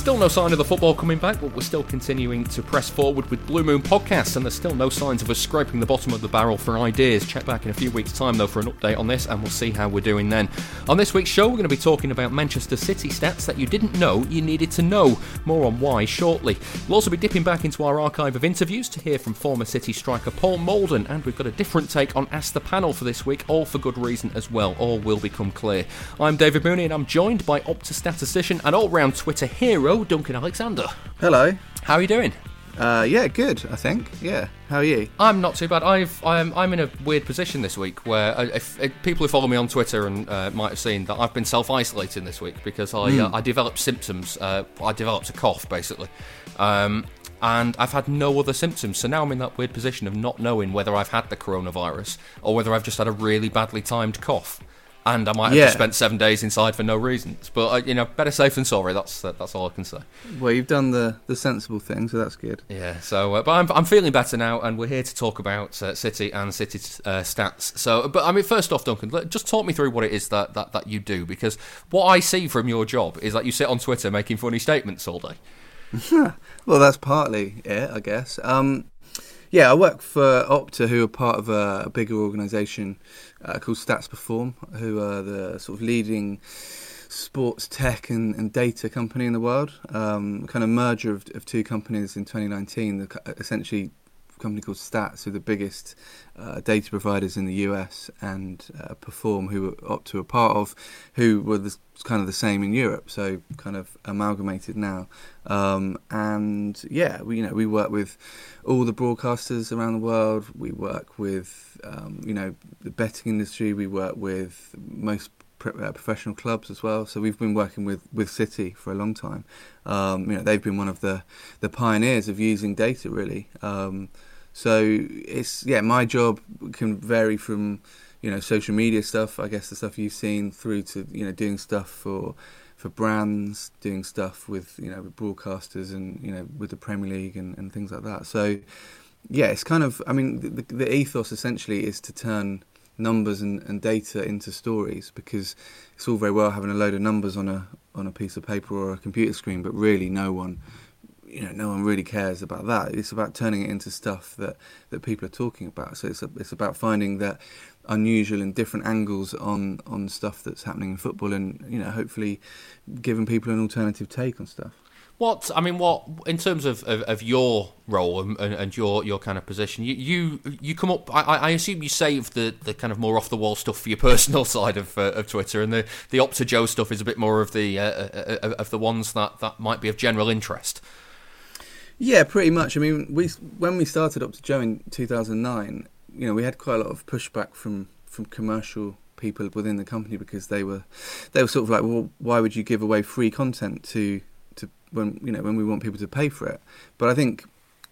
Still no sign of the football coming back, but we're still continuing to press forward with Blue Moon Podcast, and there's still no signs of us scraping the bottom of the barrel for ideas. Check back in a few weeks' time, though, for an update on this, and we'll see how we're doing then. On this week's show, we're going to be talking about Manchester City stats that you didn't know you needed to know. More on why shortly. We'll also be dipping back into our archive of interviews to hear from former City striker Paul Moulden, and we've got a different take on Ask the Panel for this week, all for good reason as well. All will become clear. I'm David Mooney, and I'm joined by Opta statistician and all round Twitter hero, Duncan Alexander. Hello. How are you doing? Uh, yeah, good. I think. Yeah. How are you? I'm not too bad. I've I'm, I'm in a weird position this week where uh, if, if people who follow me on Twitter and uh, might have seen that I've been self isolating this week because I uh, I developed symptoms. Uh, I developed a cough basically. Um, and I've had no other symptoms, so now I'm in that weird position of not knowing whether I've had the coronavirus or whether I've just had a really badly timed cough, and I might have Yeah. just spent seven days inside for no reasons. But uh, you know, better safe than sorry. That's uh, that's all I can say. Well, you've done the, the sensible thing, so that's good. Yeah, so uh, but I'm I'm feeling better now, and we're here to talk about uh, City and City uh, stats. So, but I mean, first off, Duncan, just talk me through what it is that, that that you do, because what I see from your job is that you sit on Twitter making funny statements all day. Well, that's partly it, I guess. Um, yeah, I work for Opta, who are part of a, a bigger organisation uh, called Stats Perform, who are the sort of leading sports tech and, and data company in the world. Um, kind of merger of, of two companies in 2019. Essentially, company called Stats, who are the biggest uh, data providers in the US, and uh, Perform, who Opta are part of, who were the, kind of the same in Europe. So kind of amalgamated now. Um, and yeah, we you know we work with all the broadcasters around the world. We work with um, you know the betting industry. We work with most uh, professional clubs as well. So we've been working with, with City for a long time. Um, you know they've been one of the the pioneers of using data really. Um, so it's yeah, my job can vary from you know social media stuff. I guess the stuff you've seen through to you know doing stuff for for brands, doing stuff with you know with broadcasters and you know with the Premier League and, and things like that. So yeah, it's kind of I mean the, the ethos essentially is to turn numbers and, and data into stories because it's all very well having a load of numbers on a on a piece of paper or a computer screen, but really no one you know no one really cares about that. It's about turning it into stuff that, that people are talking about. So it's a, it's about finding that unusual and different angles on on stuff that's happening in football, and you know hopefully giving people an alternative take on stuff. What I mean, what in terms of, of, of your role and, and, your your kind of position, you you, you come up. I, I assume you save the, the kind of more off the wall stuff for your personal side of uh, of Twitter, and the the Opta Joe stuff is a bit more of the uh, uh, uh, of the ones that, that might be of general interest. Yeah, pretty much. I mean, we when we started Opta Joe in 2009, you know, we had quite a lot of pushback from from commercial people within the company because they were they were sort of like, well, why would you give away free content to to when you know when we want people to pay for it? But I think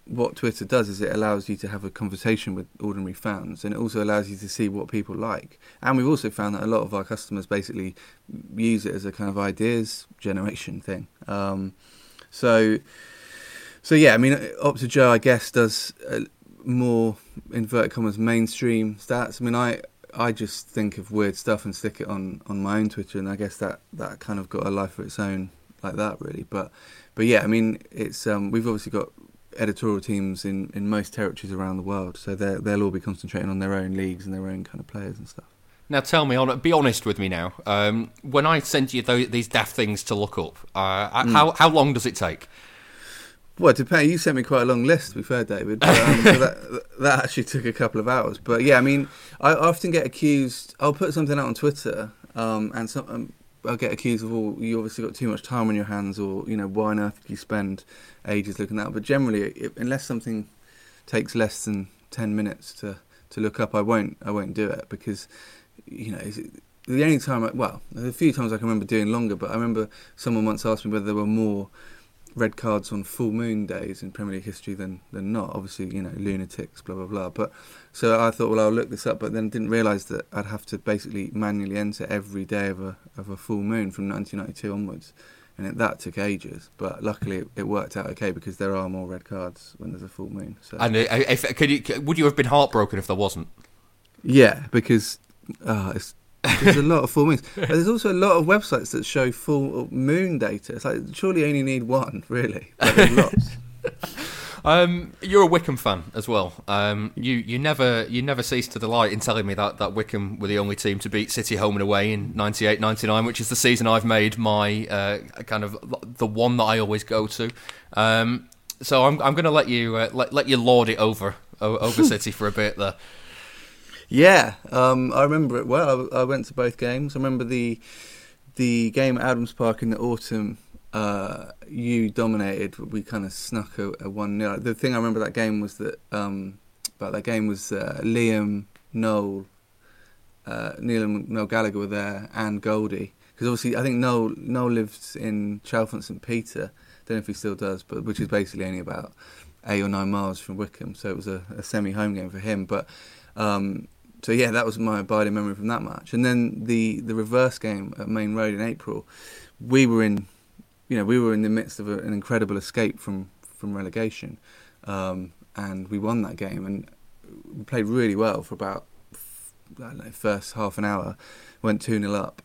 what Twitter does is it allows you to have a conversation with ordinary fans, and it also allows you to see what people like. And we've also found that a lot of our customers basically use it as a kind of ideas generation thing. Um, so. So yeah, I mean, Opta Joe, I guess, does uh, more inverted commas mainstream stats. I mean, I I just think of weird stuff and stick it on, on my own Twitter, and I guess that, that kind of got a life of its own like that, really. But but yeah, I mean, it's um, we've obviously got editorial teams in, in most territories around the world, so they they'll all be concentrating on their own leagues and their own kind of players and stuff. Now, tell me, hon- be honest with me now. Um, when I send you tho- these daft things to look up, uh, how how long does it take? Well, depends. You sent me quite a long list, to be fair, David. But, um, so that that actually took a couple of hours. But yeah, I mean, I often get accused. I'll put something out on Twitter, um, and some, um, I'll get accused of, "Oh, you obviously got too much time on your hands," or you know, why on earth did you spend ages looking at that? But generally, it, unless something takes less than ten minutes to, to look up, I won't I won't do it because you know the only time I, well, a few times I can remember doing longer, but I remember someone once asked me whether there were more red cards on full moon days in Premier League history than than not. Obviously, you know, lunatics, blah blah blah. But so I thought, well, I'll look this up, but then didn't realise that I'd have to basically manually enter every day of a of a full moon from 1992 onwards, and it, that took ages. But luckily, it, it, worked out okay because there are more red cards when there's a full moon. So. And uh, if, could you, would you have been heartbroken if there wasn't? Yeah, because uh, it's there's a lot of full moons. But there's also a lot of websites that show full moon data. It's like surely only need one, really. But there's lots. Um, you're a Wycombe fan as well. Um, you you never you never cease to delight in telling me that, that Wycombe were the only team to beat City home and away in 98 99, which is the season I've made my uh, kind of the one that I always go to. Um, so I'm I'm going to let you uh, let let you lord it over over City for a bit there. Yeah, um, I remember it well. I, I, went to both games. I remember the the game at Adams Park in the autumn. Uh, you dominated. We kind of snuck a, a one 0 The thing I remember that game was that um, about that game was uh, Liam, Noel, uh, Neil and Noel Gallagher were there, and Goldie. Because obviously, I think Noel Noel lives in Chalfont St Peter. Don't know if he still does, but which is basically only about eight or nine miles from Wycombe. So it was a, a semi-home game for him. But um, so yeah, that was my abiding memory from that match. And then the the reverse game at Maine Road in April, we were in, you know, we were in the midst of a, an incredible escape from from relegation, um, and we won that game and we played really well for about I don't know, first half an hour, went two 0 up.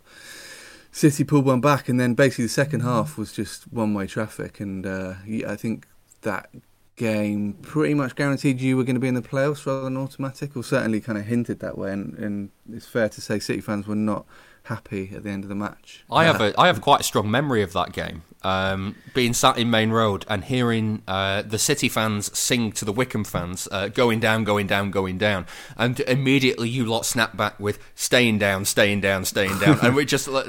City pulled one back, and then basically the second half was just one way traffic, and uh, I think that game pretty much guaranteed you were going to be in the playoffs rather than automatic, or certainly kind of hinted that way. And, and it's fair to say City fans were not happy at the end of the match. I have a I have quite a strong memory of that game. Um, being sat in Maine Road and hearing uh, the City fans sing to the Wycombe fans, uh, going down, going down, going down, and immediately you lot snap back with staying down, staying down, staying down, and we just uh,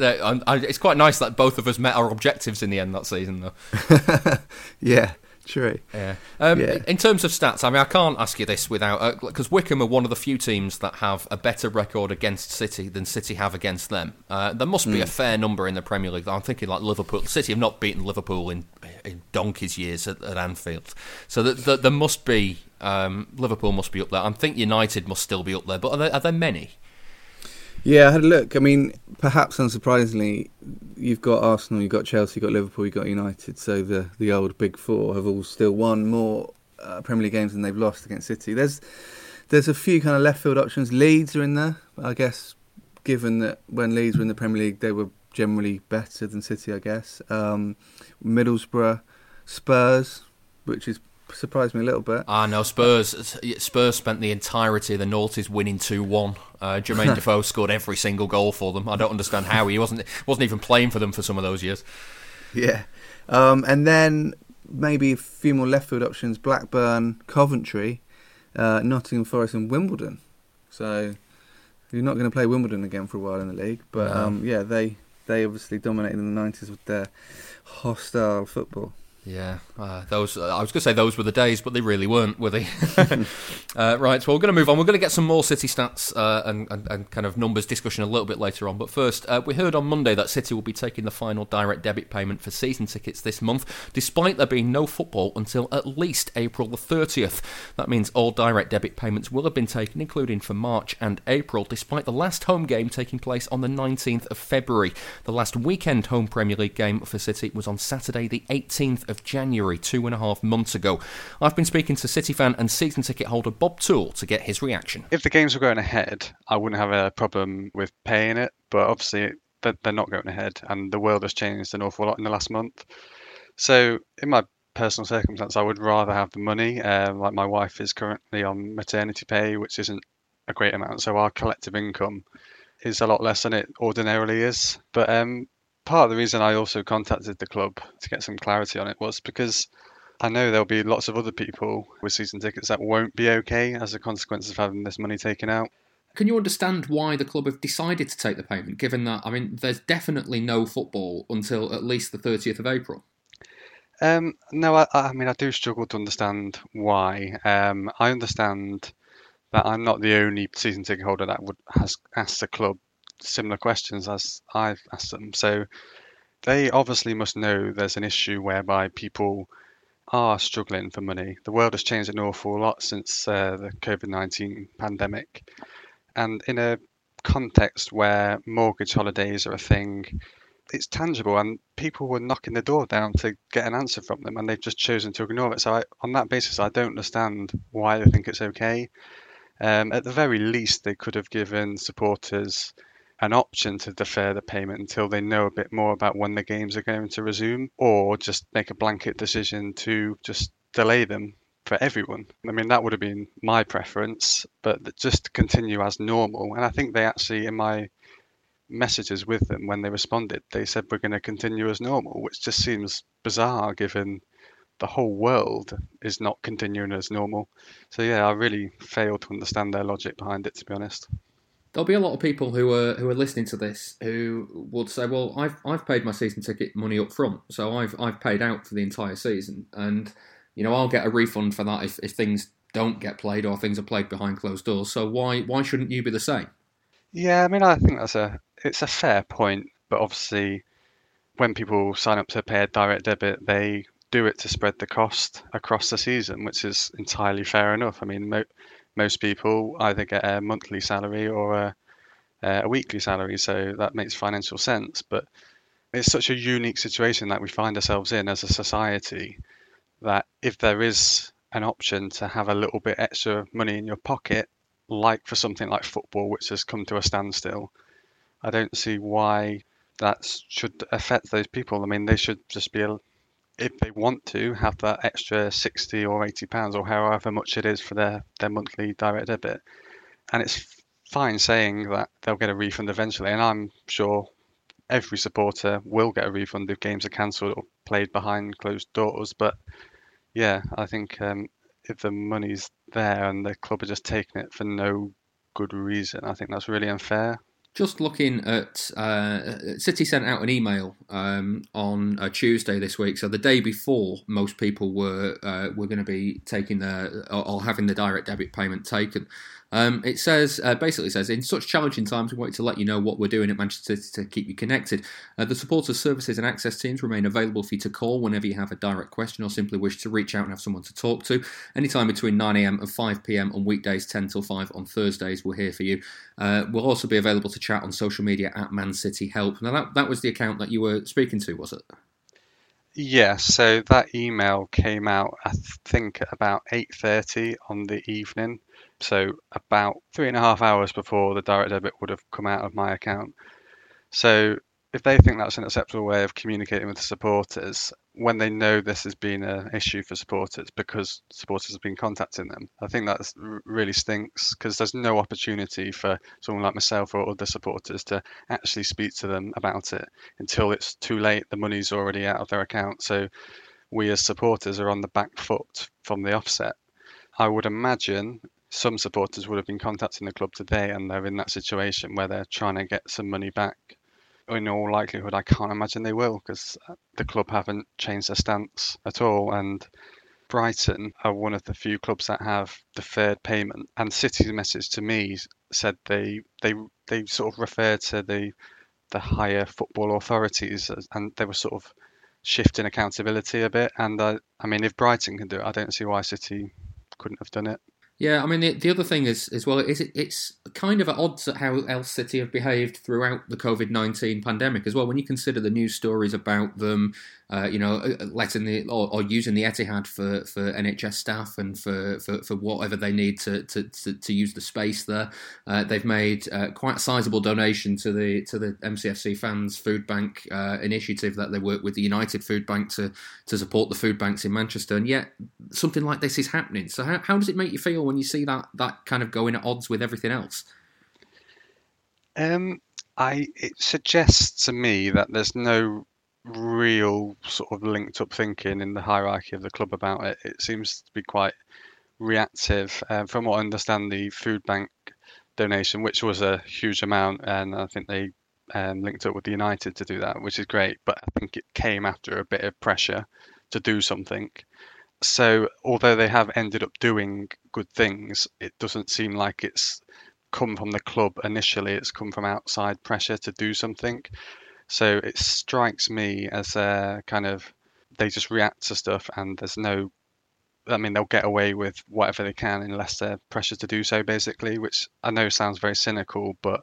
it's quite nice that both of us met our objectives in the end that season, though. yeah, True. Yeah. Um, yeah. In terms of stats, I mean, I can't ask you this without because uh, Wycombe are one of the few teams that have a better record against City than City have against them. Uh, there must be mm. a fair number in the Premier League. I'm thinking like Liverpool. City have not beaten Liverpool in, in donkey's years at, at Anfield, so there must be um, Liverpool must be up there. I think United must still be up there, but are there, are there many? Yeah, I had a look. I mean, perhaps unsurprisingly, you've got Arsenal, you've got Chelsea, you've got Liverpool, you've got United. So the the old big four have all still won more uh, Premier League games than they've lost against City. There's there's a few kind of left field options. Leeds are in there, I guess, given that when Leeds were in the Premier League, they were generally better than City, I guess. Um, Middlesbrough, Spurs, which is surprised me a little bit. Ah, no, Spurs. Spurs spent the entirety of the noughties winning two one. Uh, Jermaine Defoe scored every single goal for them. I don't understand how he wasn't wasn't even playing for them for some of those years. Yeah, um, and then maybe a few more left field options: Blackburn, Coventry, uh, Nottingham Forest, and Wimbledon. So you're not going to play Wimbledon again for a while in the league, but no. um, yeah, they they obviously dominated in the '90s with their hostile football. Yeah, uh, those. Uh, I was going to say those were the days, but they really weren't, were they? uh, right. So we're going to move on. We're going to get some more City stats uh, and, and, and, kind of numbers discussion a little bit later on. But first, uh, we heard on Monday that City will be taking the final direct debit payment for season tickets this month, despite there being no football until at least April the 30th. That means all direct debit payments will have been taken, including for March and April, despite the last home game taking place on the 19th of February. The last weekend home Premier League game for City was on Saturday, the 18th of January, two and a half months ago. I've been speaking to City fan and season ticket holder Bob Toole to get his reaction. If the games were going ahead, I wouldn't have a problem with paying it, but obviously they're not going ahead, and the world has changed an awful lot in the last month. So, in my personal circumstance, I would rather have the money. Um, like my wife is currently on maternity pay, which isn't a great amount, so our collective income is a lot less than it ordinarily is. But um, part of the reason I also contacted the club to get some clarity on it was because I know there'll be lots of other people with season tickets that won't be okay as a consequence of having this money taken out. Can you understand why the club have decided to take the payment, given that, I mean, there's definitely no football until at least the 30th of April? Um, no, I, I mean, I do struggle to understand why. Um, I understand that I'm not the only season ticket holder that would has asked the club similar questions as I've asked them. So they obviously must know there's an issue whereby people are struggling for money. The world has changed an awful lot since uh, the COVID 19 pandemic. And in a context where mortgage holidays are a thing, it's tangible and people were knocking the door down to get an answer from them and they've just chosen to ignore it. So, I, on that basis, I don't understand why they think it's okay. Um, at the very least, they could have given supporters an option to defer the payment until they know a bit more about when the games are going to resume, or just make a blanket decision to just delay them for everyone. I mean, that would have been my preference, but just continue as normal. And I think they actually, in my messages with them when they responded, they said we're going to continue as normal, which just seems bizarre given the whole world is not continuing as normal. So yeah, I really failed to understand their logic behind it, to be honest. There'll be a lot of people who are who are listening to this who would say, "Well, I've I've paid my season ticket money up front, so I've I've paid out for the entire season, and you know I'll get a refund for that if, if things don't get played or things are played behind closed doors. So why why shouldn't you be the same?" Yeah, I mean, I think that's a it's a fair point, but obviously, when people sign up to pay a direct debit, they do it to spread the cost across the season, which is entirely fair enough. I mean, mo- most people either get a monthly salary or a, a weekly salary, so that makes financial sense. But it's such a unique situation that we find ourselves in as a society that if there is an option to have a little bit extra money in your pocket, like for something like football, which has come to a standstill, I don't see why that should affect those people. I mean, they should just be if they want to have that extra 60 or 80 pounds or however much it is for their, their monthly direct debit. And it's fine saying that they'll get a refund eventually. And I'm sure every supporter will get a refund if games are cancelled or played behind closed doors. But yeah, I think um, if the money's there and the club are just taking it for no good reason, I think that's really unfair just looking at uh, City sent out an email um, on a Tuesday this week, so the day before most people were uh, were going to be taking the or, or having the direct debit payment taken. Um, it says uh, basically says in such challenging times, we wanted to let you know what we're doing at Manchester City to keep you connected. Uh, the supporters services and access teams remain available for you to call whenever you have a direct question or simply wish to reach out and have someone to talk to. Anytime between 9am and 5pm on weekdays, 10 till 5 on Thursdays, we're here for you. Uh, we'll also be available to chat on social media at Man City Help. Now that that was the account that you were speaking to, was it? Yeah, so that email came out, I think, at about 8.30 on the evening. So about three and a half hours before the direct debit would have come out of my account. So if they think that's an acceptable way of communicating with supporters, when they know this has been an issue for supporters because supporters have been contacting them, I think that really stinks because there's no opportunity for someone like myself or other supporters to actually speak to them about it until it's too late. The money's already out of their account. So we as supporters are on the back foot from the offset. I would imagine some supporters would have been contacting the club today and they're in that situation where they're trying to get some money back in all likelihood, I can't imagine they will because uh, the club haven't changed their stance at all. And Brighton are one of the few clubs that have deferred payment. And City's message to me said they they they sort of referred to the the higher football authorities and they were sort of shifting accountability a bit. And I, I mean, if Brighton can do it, I don't see why City couldn't have done it. Yeah, I mean the, the other thing is as well is it, it's kind of at odds at how El City have behaved throughout the COVID nineteen pandemic as well. When you consider the news stories about them, uh, you know, uh, letting the or, or, using the Etihad for, for NHS staff and for, for, for whatever they need to, to, to, to use the space there. Uh, they've made uh, quite a sizable donation to the to the MCFC fans food bank uh, initiative that they work with the United Food Bank to to support the food banks in Manchester. And yet something like this is happening. So how, how does it make you feel? when you see that that kind of going at odds with everything else? Um, I it suggests to me that there's no real sort of linked up thinking in the hierarchy of the club about it. It seems to be quite reactive. Um, from what I understand, the food bank donation, which was a huge amount, and I think they um, linked up with the United to do that, which is great. But I think it came after a bit of pressure to do something. So although they have ended up doing good things, it doesn't seem like it's come from the club initially. It's come from outside pressure to do something. So it strikes me as a kind of they just react to stuff and there's no I mean they'll get away with whatever they can unless they're pressured to do so basically, which I know sounds very cynical, but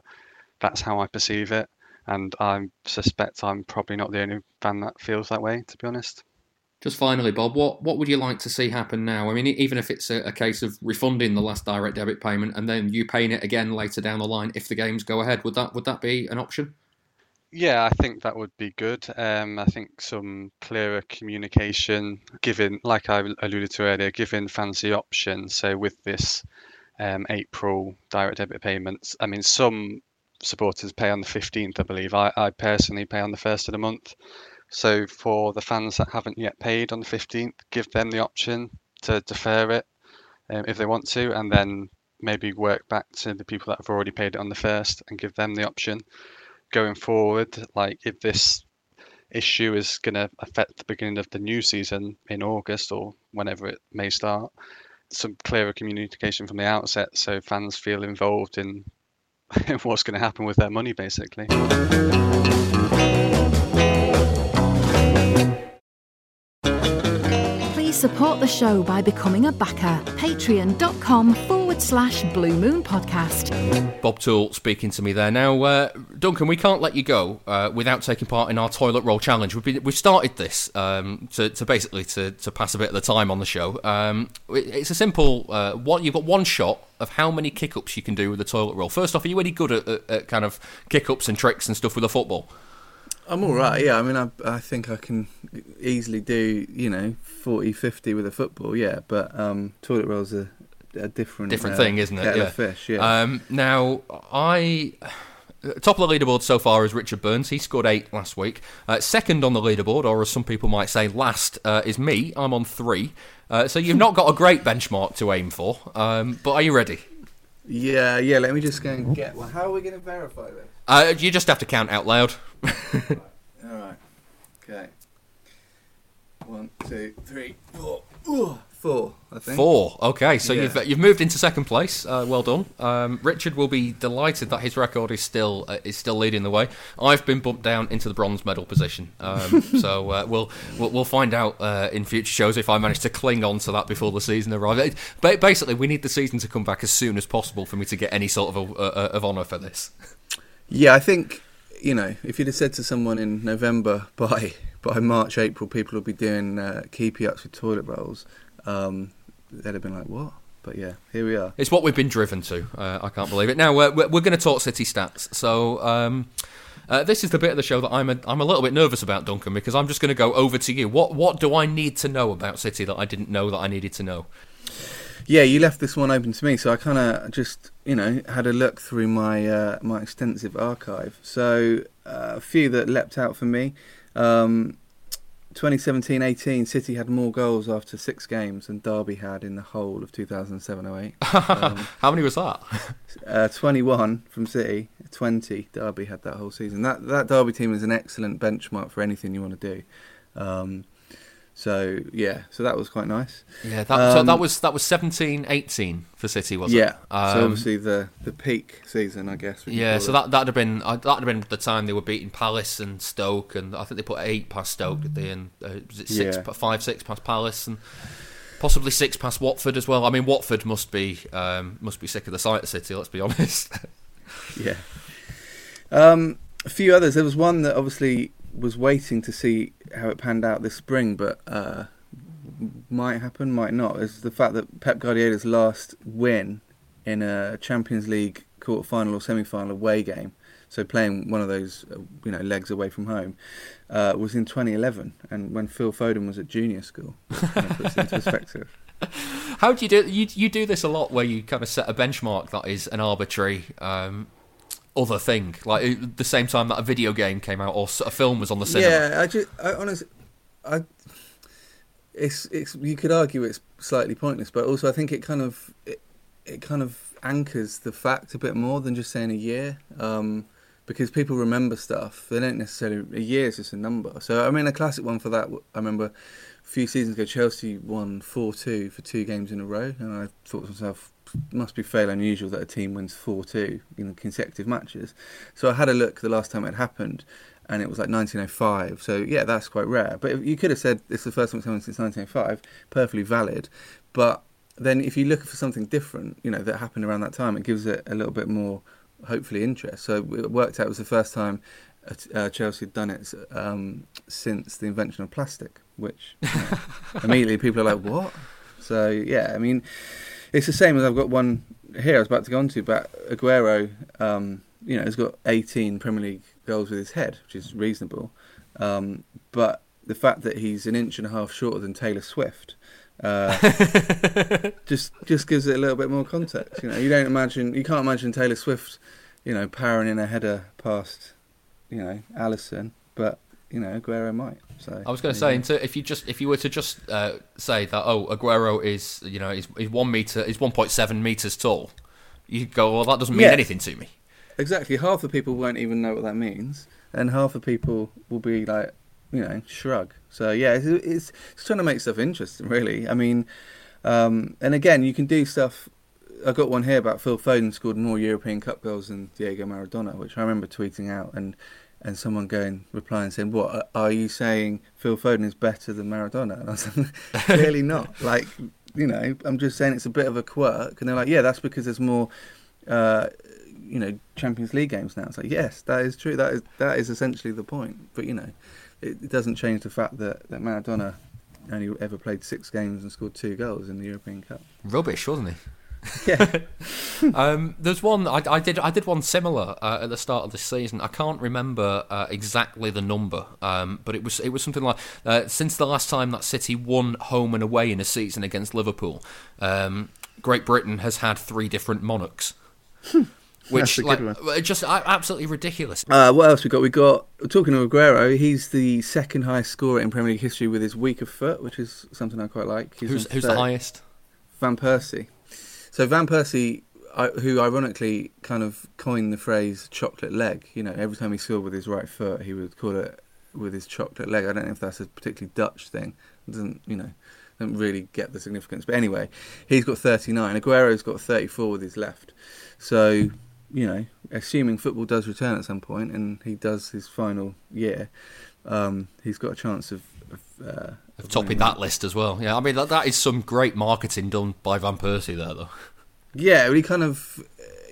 that's how I perceive it. And I suspect I'm probably not the only fan that feels that way, to be honest. Just finally, Bob, what, what would you like to see happen now? I mean, even if it's a, a, case of refunding the last direct debit payment and then you paying it again later down the line if the games go ahead, would that would that be an option? Yeah, I think that would be good. Um, I think some clearer communication, given, like I alluded to earlier, giving fans the option. So with this um, April direct debit payments, I mean, some supporters pay on the 15th, I believe. I, I personally pay on the first of the month. So for the fans that haven't yet paid on the 15th, give them the option to defer it um, if they want to, and then maybe work back to the people that have already paid it on the first and give them the option going forward, like if this issue is going to affect the beginning of the new season in August or whenever it may start, some clearer communication from the outset so fans feel involved in what's going to happen with their money, basically. Support the show by becoming a backer. Patreon.com forward slash Blue Moon Podcast. Bob Toole speaking to me there. Now, uh, Duncan, we can't let you go uh, without taking part in our toilet roll challenge. We've, been, we've started this um, to, to, basically to, to, pass a bit of the time on the show. Um, it's a simple uh, one. You've got one shot of how many kick ups you can do with the toilet roll. First off, are you any good at, at, at kind of kick ups and tricks and stuff with a football? I'm all right. Yeah, I mean, I I think I can easily do you know 40, 50 with a football. Yeah, but um, toilet rolls are a different different uh, thing, isn't it? Yeah. Fish. Yeah. Um, now I. Top of the leaderboard so far is Richard Burns. He scored eight last week. Uh, second on the leaderboard, or as some people might say, last, uh, is me. I'm on three. Uh, so you've not got a great benchmark to aim for. Um, but are you ready? Yeah, yeah. Let me just go and get. Well, how are we going to verify this? Uh, you just have to count out loud. All right. Okay. One, two, three, four. Ooh, four, I think. Four. Okay, so Yeah. you've you've moved into second place. Uh, well done. Um, Richard will be delighted that his record is still uh, is still leading the way. I've been bumped down into the bronze medal position. Um, so uh, we'll, we'll we'll find out uh, in future shows if I manage to cling on to that before the season arrives. It- ba- Basically, we need the season to come back as soon as possible for me to get any sort of a, uh, of honour for this. Yeah, I think you know if you'd have said to someone in November by by March, April, people will be doing uh, keepy ups with toilet rolls. Um, they'd have been like, "What?" But yeah, here we are. It's what we've been driven to. Uh, I can't believe it. Now uh, we're, we're going to talk City stats. So um, uh, this is the bit of the show that I'm a, I'm a little bit nervous about, Duncan, because I'm just going to go over to you. What what do I need to know about City that I didn't know that I needed to know? Yeah, you left this one open to me, so I kind of just you know had a look through my uh, my extensive archive. So uh, a few that leapt out for me. Um, 2017-18, City had more goals after six games than Derby had in the whole of 2007-08. Um, How many was that? uh, 21 from City, 20 Derby had that whole season. That that Derby team is an excellent benchmark for anything you want to do. Um, so yeah, so that was quite nice. Yeah, that, so Um, that was that was 17, 18 for City, was yeah, it? Um, so obviously the the peak season, I guess. Yeah, so it. that that'd have been uh, that'd have been the time they were beating Palace and Stoke, and I think they put eight past Stoke at the end. Uh, was it six, Yeah. five, six past Palace, and possibly six past Watford as well. I mean, Watford must be um, must be sick of the sight of City. Let's be honest. Yeah. Um, a few others. There was one that obviously was waiting to see how it panned out this spring, but uh, might happen, might not. Is the fact that Pep Guardiola's last win in a Champions League quarter final or semi final away game, so playing one of those uh, you know legs away from home, uh, was in 2011, and when Phil Foden was at junior school. Puts into perspective. How do you do? You you do this a lot, where you kind of set a benchmark that is an arbitrary. Um, other thing, like the same time that a video game came out or a film was on the cinema. Yeah, I just, I honestly, I, it's, it's, you could argue it's slightly pointless, but also I think it kind of, it, it kind of anchors the fact a bit more than just saying a year. Um, because people remember stuff. They don't necessarily. A year is just a number. So I mean, a classic one for that. I remember a few seasons ago, Chelsea won four two for two games in a row, and I thought to myself, must be fairly unusual that a team wins four two in consecutive matches. So I had a look the last time it happened, and it was like 1905. So yeah, that's quite rare. But you could have said it's the first time it's happened since 1905. Perfectly valid. But then if you look for something different, you know, that happened around that time, it gives it a little bit more hopefully interest. So it worked out it was the first time uh, Chelsea had done it um, since the invention of plastic, which you know, immediately people are like, "What?" So yeah, I mean, it's the same as I've got one here. I was about to go on to, but Aguero, um, you know, has got 18 Premier League goals with his head, which is reasonable. Um, but the fact that he's an inch and a half shorter than Taylor Swift. Uh, just just gives it a little bit more context. You know, you don't imagine, you can't imagine Taylor Swift, you know, powering in a header past, you know, Alisson, but you know, Aguero might. So I was going to say, into, if you just if you were to just uh, say that, oh, Aguero is you know is, is one meter is one point seven meters tall, you go, well, that doesn't mean yeah. anything to me. Exactly, half the people won't even know what that means, and half the people will be like, you know, shrug. So yeah, it's, it's, it's trying to make stuff interesting, really. I mean, um, and again, you can do stuff. I got one here about Phil Foden scored more European Cup goals than Diego Maradona, which I remember tweeting out and and someone going replying saying, "What are you saying? Phil Foden is better than Maradona?" And I was like, "Clearly not." Like, you know, I'm just saying it's a bit of a quirk, and they're like, "Yeah, that's because there's more." Uh, you know, Champions League games now. It's like, yes, that is true. That is that is essentially the point. But you know, it, it doesn't change the fact that, that Maradona only ever played six games and scored two goals in the European Cup. Rubbish, wasn't he? Yeah. um, there's one I, I, did. I did one similar uh, at the start of the season. I can't remember uh, exactly the number, um, but it was it was something like uh, since the last time that City won home and away in a season against Liverpool, um, Great Britain has had three different monarchs. which like just absolutely ridiculous. Uh, what else we got? We got talking to Aguero. He's the second highest scorer in Premier League history with his weaker foot, which is something I quite like. He's who's, who's the highest? Van Persie. So Van Persie, who ironically kind of coined the phrase "chocolate leg." You know, every time he scored with his right foot, he would call it with his chocolate leg. I don't know if that's a particularly Dutch thing. It doesn't you know? Don't really get the significance. But anyway, he's got 39. Aguero's got 34 with his left. So you know, assuming football does return at some point and he does his final year, um, he's got a chance of, of, uh, of topping that list as well. Yeah, I mean that, that is some great marketing done by Van Persie there, though. Yeah, he kind of,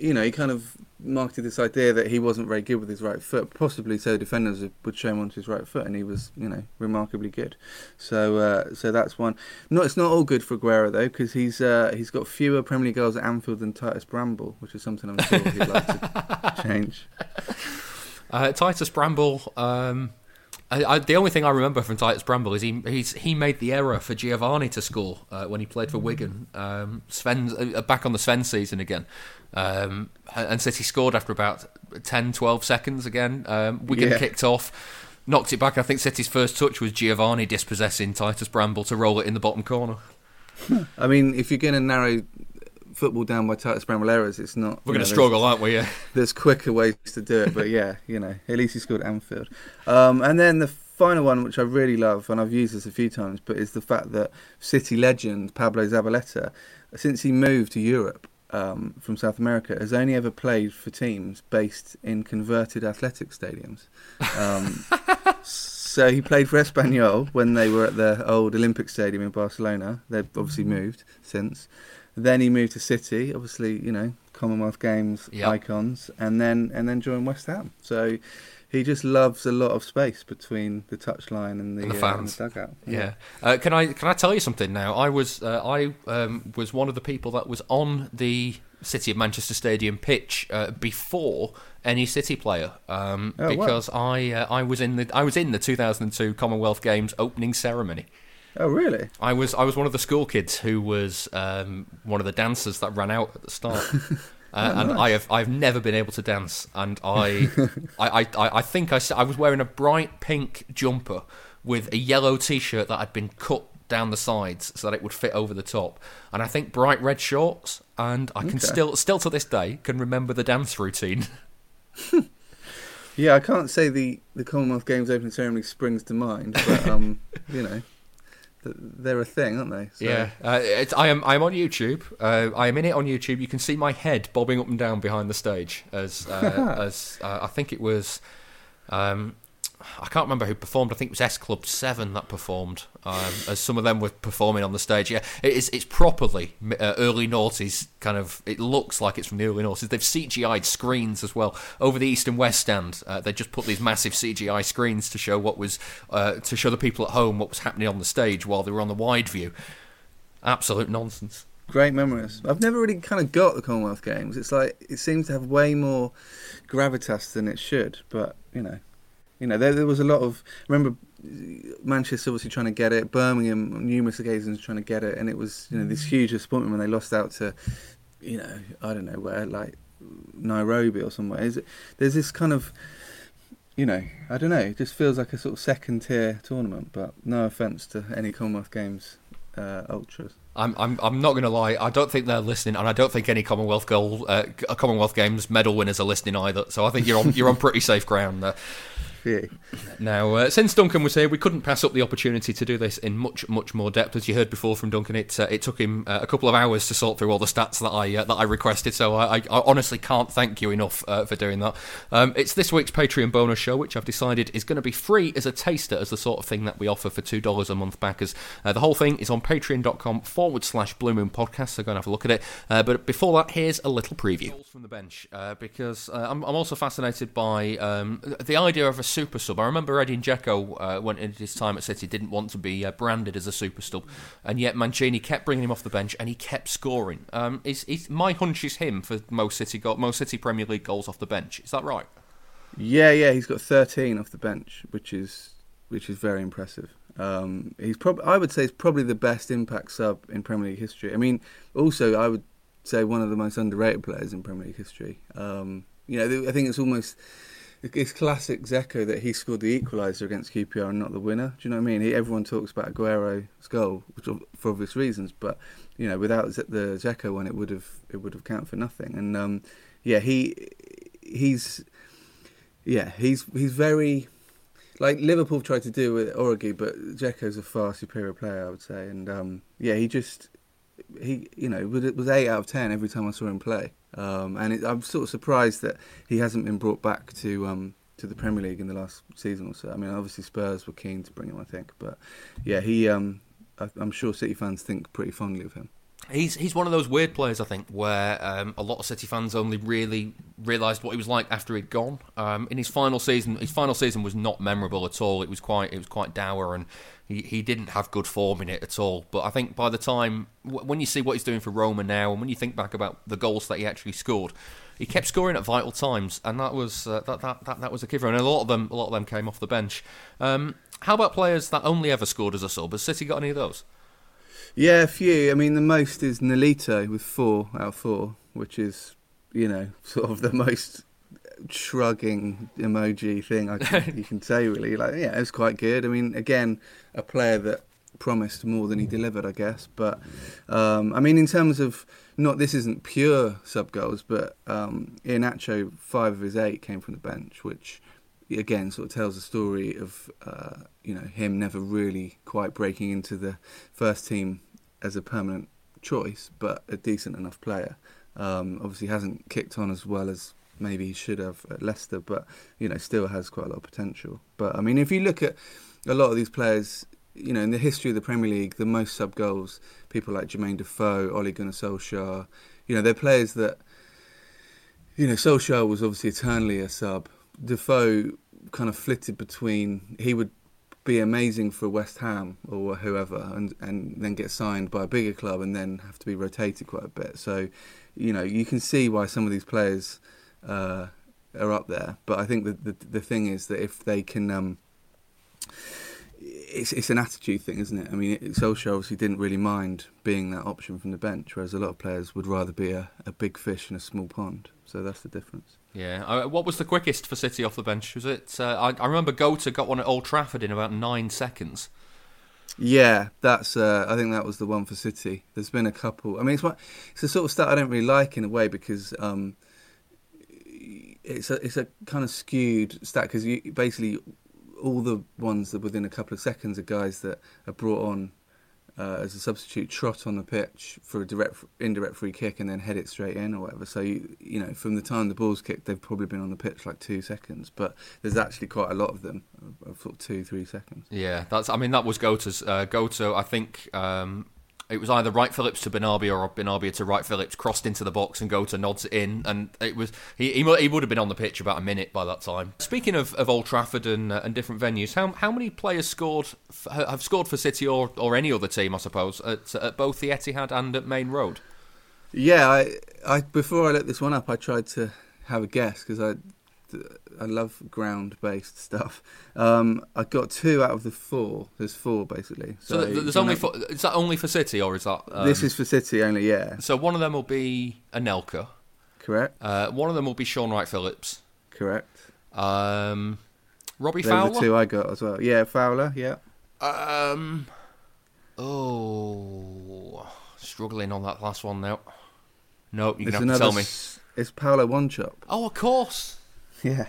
you know, he kind of marketed this idea that he wasn't very good with his right foot, possibly so defenders would show him onto his right foot, and he was, you know, remarkably good. So, uh, so that's one. No, it's not all good for Aguero though, because he's uh, he's got fewer Premier League goals at Anfield than Titus Bramble, which is something I'm sure he'd like to change. Uh, Titus Bramble. Um, I, I, the only thing I remember from Titus Bramble is he he's, he made the error for Geovanni to score uh, when he played for Wigan. Um, Sven uh, back on the Sven season again, um, and City scored after about 10, 12 seconds again. Um, Wigan yeah. kicked off, knocked it back. I think City's first touch was Geovanni dispossessing Titus Bramble to roll it in the bottom corner. I mean, if you're going to narrow football down by Titus errors, it's not. We're going to struggle, aren't we? Yeah. There's quicker ways to do it, but yeah, you know, at least he scored Anfield. Um, and then the final one, which I really love, and I've used this a few times, but is the fact that City legend Pablo Zabaleta, since he moved to Europe, um, from South America has only ever played for teams based in converted athletic stadiums. Um, so he played for Espanyol when they were at the old Olympic Stadium in Barcelona. They've obviously moved since. Then he moved to City, obviously, you know, Commonwealth Games yep. icons, and then and then joined West Ham. So he just loves a lot of space between the touchline and the, and the fans, uh, and the dugout. Yeah. yeah. Uh, can I can I tell you something now? I was uh, I um, was one of the people that was on the City of Manchester Stadium pitch uh, before any City player um, oh, because wow. I uh, I was in the I was in the 2002 Commonwealth Games opening ceremony. Oh really? I was I was one of the school kids who was um, one of the dancers that ran out at the start. Uh, and I have I've never been able to dance, and I I, I, I think I, I was wearing a bright pink jumper with a yellow t-shirt that had been cut down the sides so that it would fit over the top, and I think bright red shorts, and I can still still to this day can remember the dance routine. Yeah, I can't say the, the Commonwealth Games opening ceremony springs to mind, but um, you know, they're a thing, aren't they? So- Yeah, uh, it's, I am. I am on YouTube. Uh, I am in it on YouTube. You can see my head bobbing up and down behind the stage as uh, as uh, I think it was. Um, I can't remember who performed. I think it was S Club Seven that performed. Um, as some of them were performing on the stage. Yeah, it is. It's properly uh, early noughties kind of. It looks like it's from the early noughties. They've CGI'd screens as well over the east and west stand. Uh, they just put these massive CGI screens to show what was uh, to show the people at home what was happening on the stage while they were on the wide view. Absolute nonsense. Great memories. I've never really kind of got the Commonwealth Games. It's like it seems to have way more gravitas than it should. But you know, you know, there, there was a lot of. Remember, Manchester obviously trying to get it. Birmingham on numerous occasions trying to get it, and it was you know this huge disappointment when they lost out to, you know, I don't know where, like Nairobi or somewhere. Is it, there's this kind of. You know, I don't know. It just feels like a sort of second tier tournament. But no offense to any Commonwealth Games uh, ultras. I'm, I'm, I'm not going to lie. I don't think they're listening, and I don't think any Commonwealth goal, uh, Commonwealth Games medal winners are listening either. So I think you're on, you're on pretty safe ground there. Now, uh, since Duncan was here, we couldn't pass up the opportunity to do this in much, much more depth. As you heard before from Duncan, it uh, it took him uh, a couple of hours to sort through all the stats that I uh, that I requested. So I, I, I honestly can't thank you enough uh, for doing that. Um, it's this week's Patreon bonus show, which I've decided is going to be free as a taster, as the sort of thing that we offer for two dollars a month backers. Uh, the whole thing is on Patreon.com forward slash Blue Moon Podcast. So go and have a look at it. But before that, here's a little preview from the bench because I'm, I'm also fascinated by um, the idea of a super sub. I remember Edin Dzeko, uh, when in his time at City, didn't want to be uh, branded as a super sub, and yet Mancini kept bringing him off the bench and he kept scoring. Um, my hunch is him for most City go- most City Premier League goals off the bench? Is that right? Yeah, yeah, he's got 13 off the bench, which is which is very impressive. Um, he's probably, I would say, he's probably the best impact sub in Premier League history. I mean, also I would say one of the most underrated players in Premier League history. Um, you know, I think it's almost it's classic Dzeko that he scored the equaliser against QPR and not the winner. Do you know what I mean? He, everyone talks about Aguero's goal, for obvious reasons, but you know, without the Dzeko one, it would have it would have counted for nothing. And um, yeah, he he's yeah he's he's very like Liverpool tried to do with Origi, but Dzeko's a far superior player, I would say. And um, yeah, he just he you know was eight out of ten every time I saw him play. Um, and it, I'm sort of surprised that he hasn't been brought back to um, to the Premier League in the last season or so. I mean, obviously Spurs were keen to bring him, I think, but yeah, he um, I, I'm sure City fans think pretty fondly of him. He's he's one of those weird players, I think, where um, a lot of City fans only really realised what he was like after he'd gone. Um, in his final season, his final season was not memorable at all. It was quite it was quite dour, and he, he didn't have good form in it at all. But I think by the time w- when you see what he's doing for Roma now, and when you think back about the goals that he actually scored, he kept scoring at vital times, and that was uh, that, that that that was a giver. And a lot of them a lot of them came off the bench. Um, how about players that only ever scored as a sub? Has City got any of those? Yeah, a few. I mean, the most is Nolito with four out of four, which is, you know, sort of the most shrugging emoji thing I can, you can say, really. Like, yeah, it was quite good. I mean, again, a player that promised more than he delivered, I guess. But, um, I mean, in terms of, not this isn't pure sub goals, but um, Iheanacho, five of his eight came from the bench, which again sort of tells the story of uh, you know him never really quite breaking into the first team as a permanent choice, but a decent enough player. Um, obviously, hasn't kicked on as well as maybe he should have at Leicester, but you know still has quite a lot of potential. But I mean, if you look at a lot of these players, you know, in the history of the Premier League, the most sub goals, people like Jermaine Defoe, Ole Gunnar Solskjaer, you know, they're players that you know, Solskjaer was obviously eternally a sub. Defoe kind of flitted between he would be amazing for West Ham or whoever, and and then get signed by a bigger club, and then have to be rotated quite a bit. So, you know, you can see why some of these players uh, are up there. But I think the, the the thing is that if they can. Um, it's it's an attitude thing, isn't it? I mean, it, Solskjaer obviously didn't really mind being that option from the bench, whereas a lot of players would rather be a, a big fish in a small pond. So that's the difference. Yeah. Uh, what was the quickest for City off the bench? Was it? Uh, I, I remember Goater got one at Old Trafford in about nine seconds. Yeah, that's. Uh, I think that was the one for City. There's been a couple. I mean, it's, it's a sort of stat I don't really like in a way because um, it's a it's a kind of skewed stat because you basically all the ones that within a couple of seconds are guys that are brought on uh, as a substitute, trot on the pitch for a direct, indirect free kick, and then head it straight in or whatever. So you, you know, from the time the ball's kicked, they've probably been on the pitch like two seconds. But there's actually quite a lot of them, sort of two, three seconds. Yeah, that's. I mean, that was Goater's. Uh, I think. Um, it was either Wright Phillips to Benarbia or Benarbia to Wright Phillips, crossed into the box and Goater nods in, and it was he, he, he would have been on the pitch about a minute by that time. Speaking of, of Old Trafford and uh, and different venues, how how many players scored have scored for City or, or any other team, I suppose, at, at both the Etihad and at Maine Road? Yeah, I, I before I looked this one up, I tried to have a guess because I I love ground based stuff. Um, I got two out of the four. There's four basically. So, so there's only for, is that only for City or is that? Um, this is for City only. Yeah. So one of them will be Anelka. Correct. Uh, one of them will be Sean Wright Phillips. Correct. Um, Robbie Those Fowler. the two I got as well. Yeah, Fowler. Yeah. Um. Oh, struggling on that last one now. No, you can have to tell me. It's Paulo Wanchope. Oh, of course. Yeah.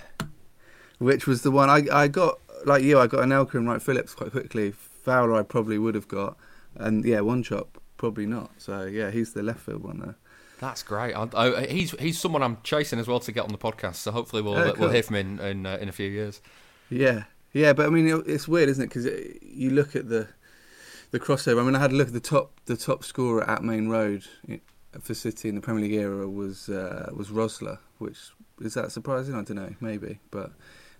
Which was the one I I got like you. I got Anelka and Wright Phillips quite quickly. Fowler I probably would have got, and yeah, Wanchope probably not. So yeah, he's the left field one there. That's great. I, I, he's he's someone I'm chasing as well to get on the podcast. So hopefully we'll oh, cool. we'll hear from him in in, uh, in a few years. Yeah, yeah, but I mean it's weird, isn't it? Because you look at the the crossover. I mean, I had a look at the top the top scorer at Maine Road for City in the Premier League era was uh, was Rosler, which is that surprising? I don't know, maybe, but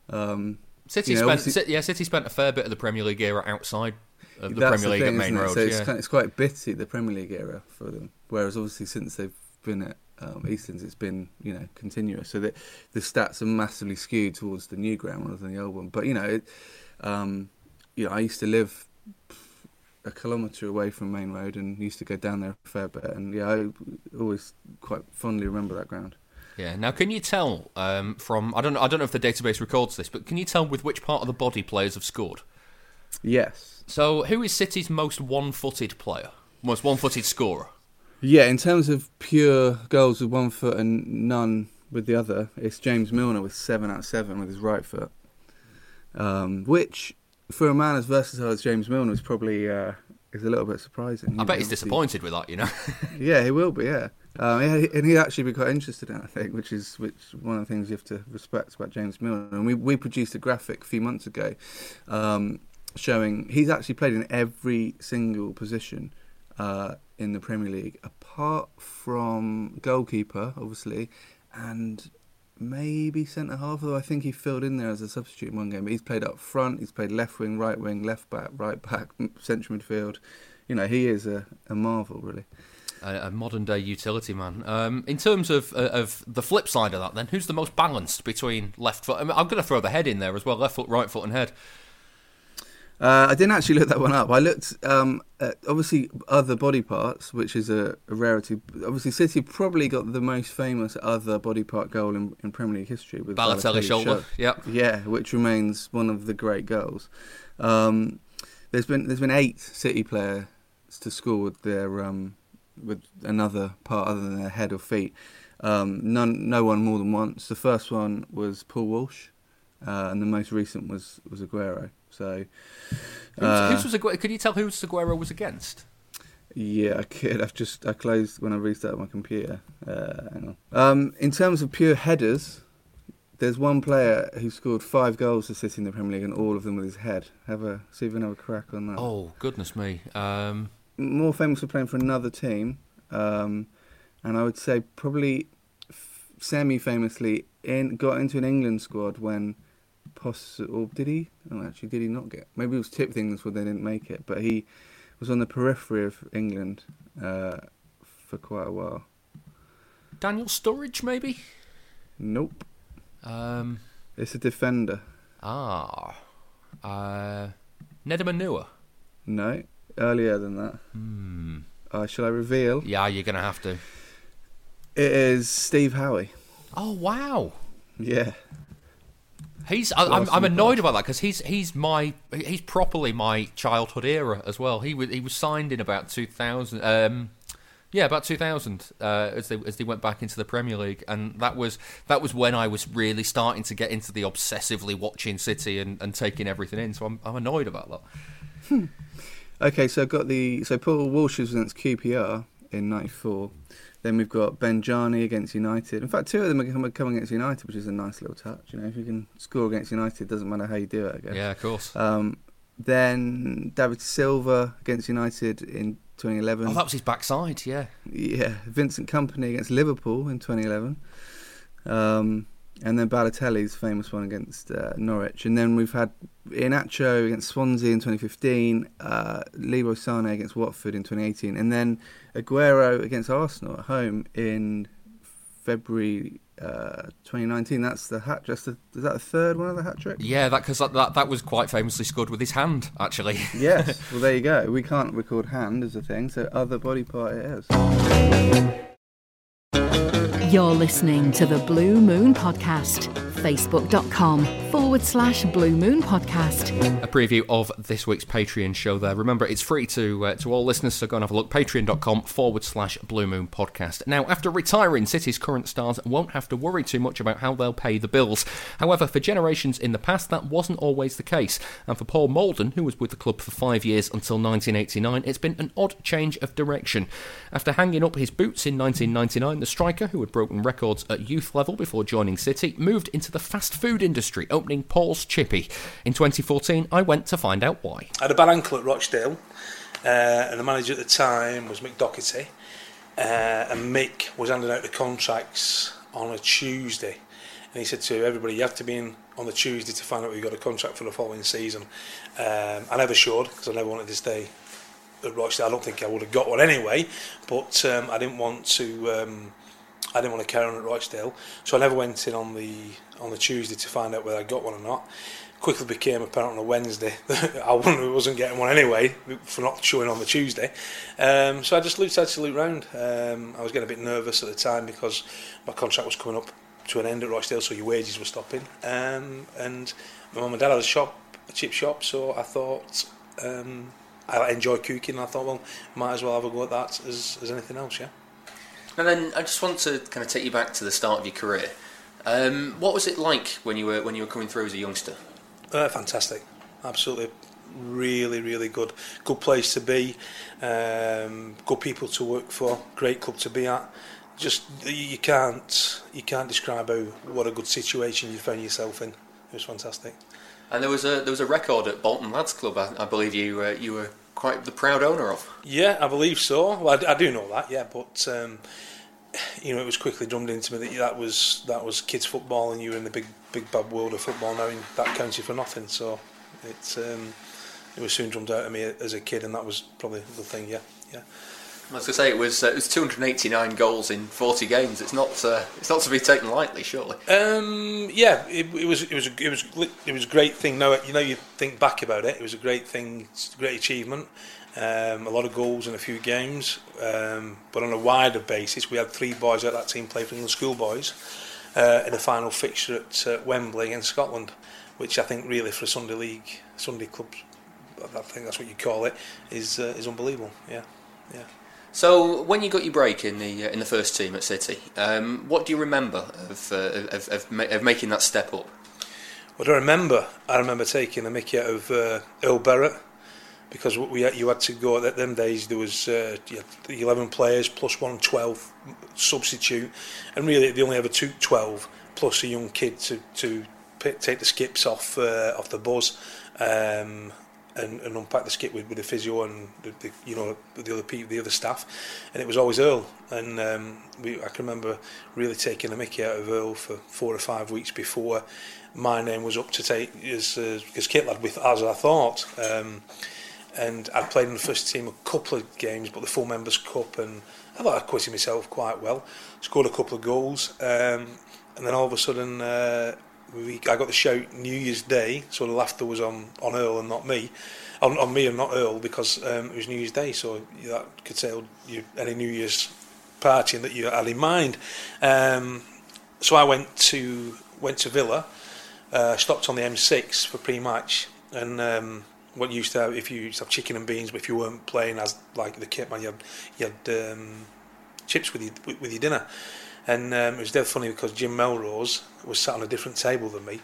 um, City you know, spent yeah, City spent a fair bit of the Premier League era outside of the Premier League thing, at Maine Road. So yeah. it's, kind of, it's quite bitty the Premier League era for them. Whereas obviously since they've been at um, Eastlands, it's been you know continuous. So the the stats are massively skewed towards the new ground rather than the old one. But you know, it, um, you know, I used to live a kilometre away from Maine Road and used to go down there a fair bit. And yeah, I always quite fondly remember that ground. Yeah. Now, can you tell um, from I don't know I don't know if the database records this, but can you tell with which part of the body players have scored? Yes. So, who is City's most one-footed player? Most one-footed scorer? Yeah, in terms of pure goals with one foot and none with the other, it's James Milner with seven out of seven with his right foot. Um, which, for a man as versatile as James Milner, is probably uh, is a little bit surprising. I bet he's disappointed with that, you know. yeah, he will be. Yeah, um, and he'd actually be quite interested in, it, I think, which is which one of the things you have to respect about James Milner. And we we produced a graphic a few months ago, um, showing he's actually played in every single position uh, in the Premier League, apart from goalkeeper, obviously, and maybe centre half. Although I think he filled in there as a substitute in one game. But he's played up front. He's played left wing, right wing, left back, right back, central midfield. You know, he is a, a marvel, really a, a modern day utility man. Um, in terms of uh, of the flip side of that, then who's the most balanced between left foot? I am going to throw the head in there as well, left foot, right foot, and head. Uh, I didn't actually look that one up. I looked um, at obviously other body parts, which is a, a, rarity. Obviously, City probably got the most famous other body part goal in, in Premier League history with Balotelli shoulder. Yep. Yeah, which remains one of the great goals. Um, there's been there's been eight City players to score with their um, with another part other than their head or feet. Um, none, no one more than once. The first one was Paul Walsh, uh, and the most recent was was Aguero. So, uh, who's, was Aguero? Could you tell who Aguero was against? Yeah, I could. I've just I closed when I restarted my computer. Uh, hang on. Um, in terms of pure headers, there's one player who scored five goals for City in the Premier League, and all of them with his head. Have a see if we can have a crack on that. Oh goodness me! Um, more famous for playing for another team, um, and I would say probably f- semi-famously in got into an England squad when possible. Did he? Oh, actually, did he not get? Maybe it was tipped England squad. They didn't make it, but he was on the periphery of England uh, for quite a while. Daniel Sturridge, maybe. Nope. Um, it's a defender. Ah. Uh, Nedum Onuoha. No, earlier than that. Hmm. Uh, shall I reveal? Yeah, you're going to have to. It is Steve Howie. Oh, wow. Yeah. He's. I, I'm, I'm annoyed about that because he's he's my he's properly my childhood era as well. He was he was signed in about 2000. Um, yeah, about 2000 uh, as they as they went back into the Premier League, and that was that was when I was really starting to get into the obsessively watching City and, and taking everything in. So I'm I'm annoyed about that. Okay, so I've got the so Paul Walsh was against QPR in '94. Then we've got Benjani against United. In fact, two of them are coming against United, which is a nice little touch. You know, if you can score against United, it doesn't matter how you do it. I guess. Yeah, of course. Um, then David Silva against United in 2011. Oh, that was his backside. Yeah. Yeah, Vincent Kompany against Liverpool in 2011. Um, and then Balotelli's famous one against uh, Norwich. And then we've had Iheanacho against Swansea in 2015, uh, Leroy Sane against Watford in 2018, and then Aguero against Arsenal at home in February uh, 2019. That's the hat. Just the, is that the third one of the hat trick? Yeah, that because that, that that was quite famously scored with his hand, actually. Yes. well, there you go. We can't record hand as a thing, so other body part it is. You're listening to the Blue Moon Podcast. Facebook.com forward slash Blue Moon Podcast. a preview of this week's Patreon show there. Remember, it's free to uh, to all listeners, so go and have a look. Patreon.com forward slash Blue Moon Podcast. Now, after retiring, City's current stars won't have to worry too much about how they'll pay the bills. However, for generations in the past, that wasn't always the case. And for Paul Moulden, who was with the club for five years until 1989, it's been an odd change of direction. After hanging up his boots in 1999, the striker, who had broken records at youth level before joining City, moved into the fast food industry, opening Paul's Chippy. In 2014, I went to find out why. I had a bad ankle at Rochdale, uh, and the manager at the time was Mick Docherty, uh, and Mick was handing out the contracts on a Tuesday, and he said to everybody, "You have to be in on the Tuesday to find out you got a contract for the following season." Um, I never showed because I never wanted to stay at Rochdale. I don't think I would have got one anyway, but um, I didn't want to. Um, I didn't want to carry on at Rochdale, so I never went in on the on the Tuesday to find out whether I got one or not. Quickly became apparent on a Wednesday that I wasn't, getting one anyway for not showing on the Tuesday. Um, so I just looked, to look round. Um, I was getting a bit nervous at the time because my contract was coming up to an end at Rochdale, so your wages were stopping. Um, and my mum and dad had a shop, a chip shop, so I thought um, I enjoy cooking. I thought, well, might as well have a go at that as, as anything else, yeah. And then I just want to kind of take you back to the start of your career. Um, what was it like when you were when you were coming through as a youngster? Uh, fantastic, absolutely, really, really good. Good place to be, um, good people to work for, great club to be at. Just you can't you can't describe how what a good situation you found yourself in. It was fantastic. And there was a there was a record at Bolton Lads Club. I, I believe you uh, you were quite the proud owner of. Yeah, I believe so. Well, I, I do know that. Yeah, but um, you know, it was quickly drummed into me that that was that was kids football, and you were in the big big bad world of football now, and that counted for nothing. So um, it was soon drummed out of me as a kid, and that was probably the thing. Yeah, yeah. I was going to say it was uh, it was 289 goals in 40 games. It's not uh, it's not to be taken lightly, surely. Um, yeah, it, it was it was it was it was a great thing. Now you know you think back about it, it was a great thing, a great achievement. Um, a lot of goals in a few games, um, but on a wider basis, we had three boys at that team play for the schoolboys uh, in the final fixture at uh, Wembley in Scotland, which I think really for a Sunday league, Sunday club, I think that's what you call it, is uh, is unbelievable. Yeah, yeah. So when you got your break in the uh, in the first team at City, um, what do you remember of, uh, of, of, ma- of making that step up? What I remember? I remember taking the mickey out of uh, Earl Barrett because we had, you had to go at them days. There was uh, you had 11 players plus one 12 substitute, and really they only ever took 12 plus a young kid to to take the skips off uh, off the buzz. Um, and, and unpack the skip with, with the physio and the, the you know the other people, the other staff, and it was always Earl. And um, we, I can remember really taking the Mickey out of Earl for four or five weeks before my name was up to take as uh, as kit lad with as I thought. Um, and I'd played in the first team a couple of games, but the full members cup, and I thought I acquitted myself quite well. Scored a couple of goals, um, and then all of a sudden. Uh, we, I got the shout New Year's Day, so the laughter was on, on Earl and not me, on, on me and not Earl because um, it was New Year's Day, so that curtailed you any New Year's partying that you had in mind. Um, so I went to went to Villa, uh, stopped on the M6 for pre-match, and um, what you used to have, if you used to have chicken and beans, but if you weren't playing as like the kit man, you had you had um, chips with your with your dinner. And um, it was dead funny because Jim Melrose was sat on a different table than me,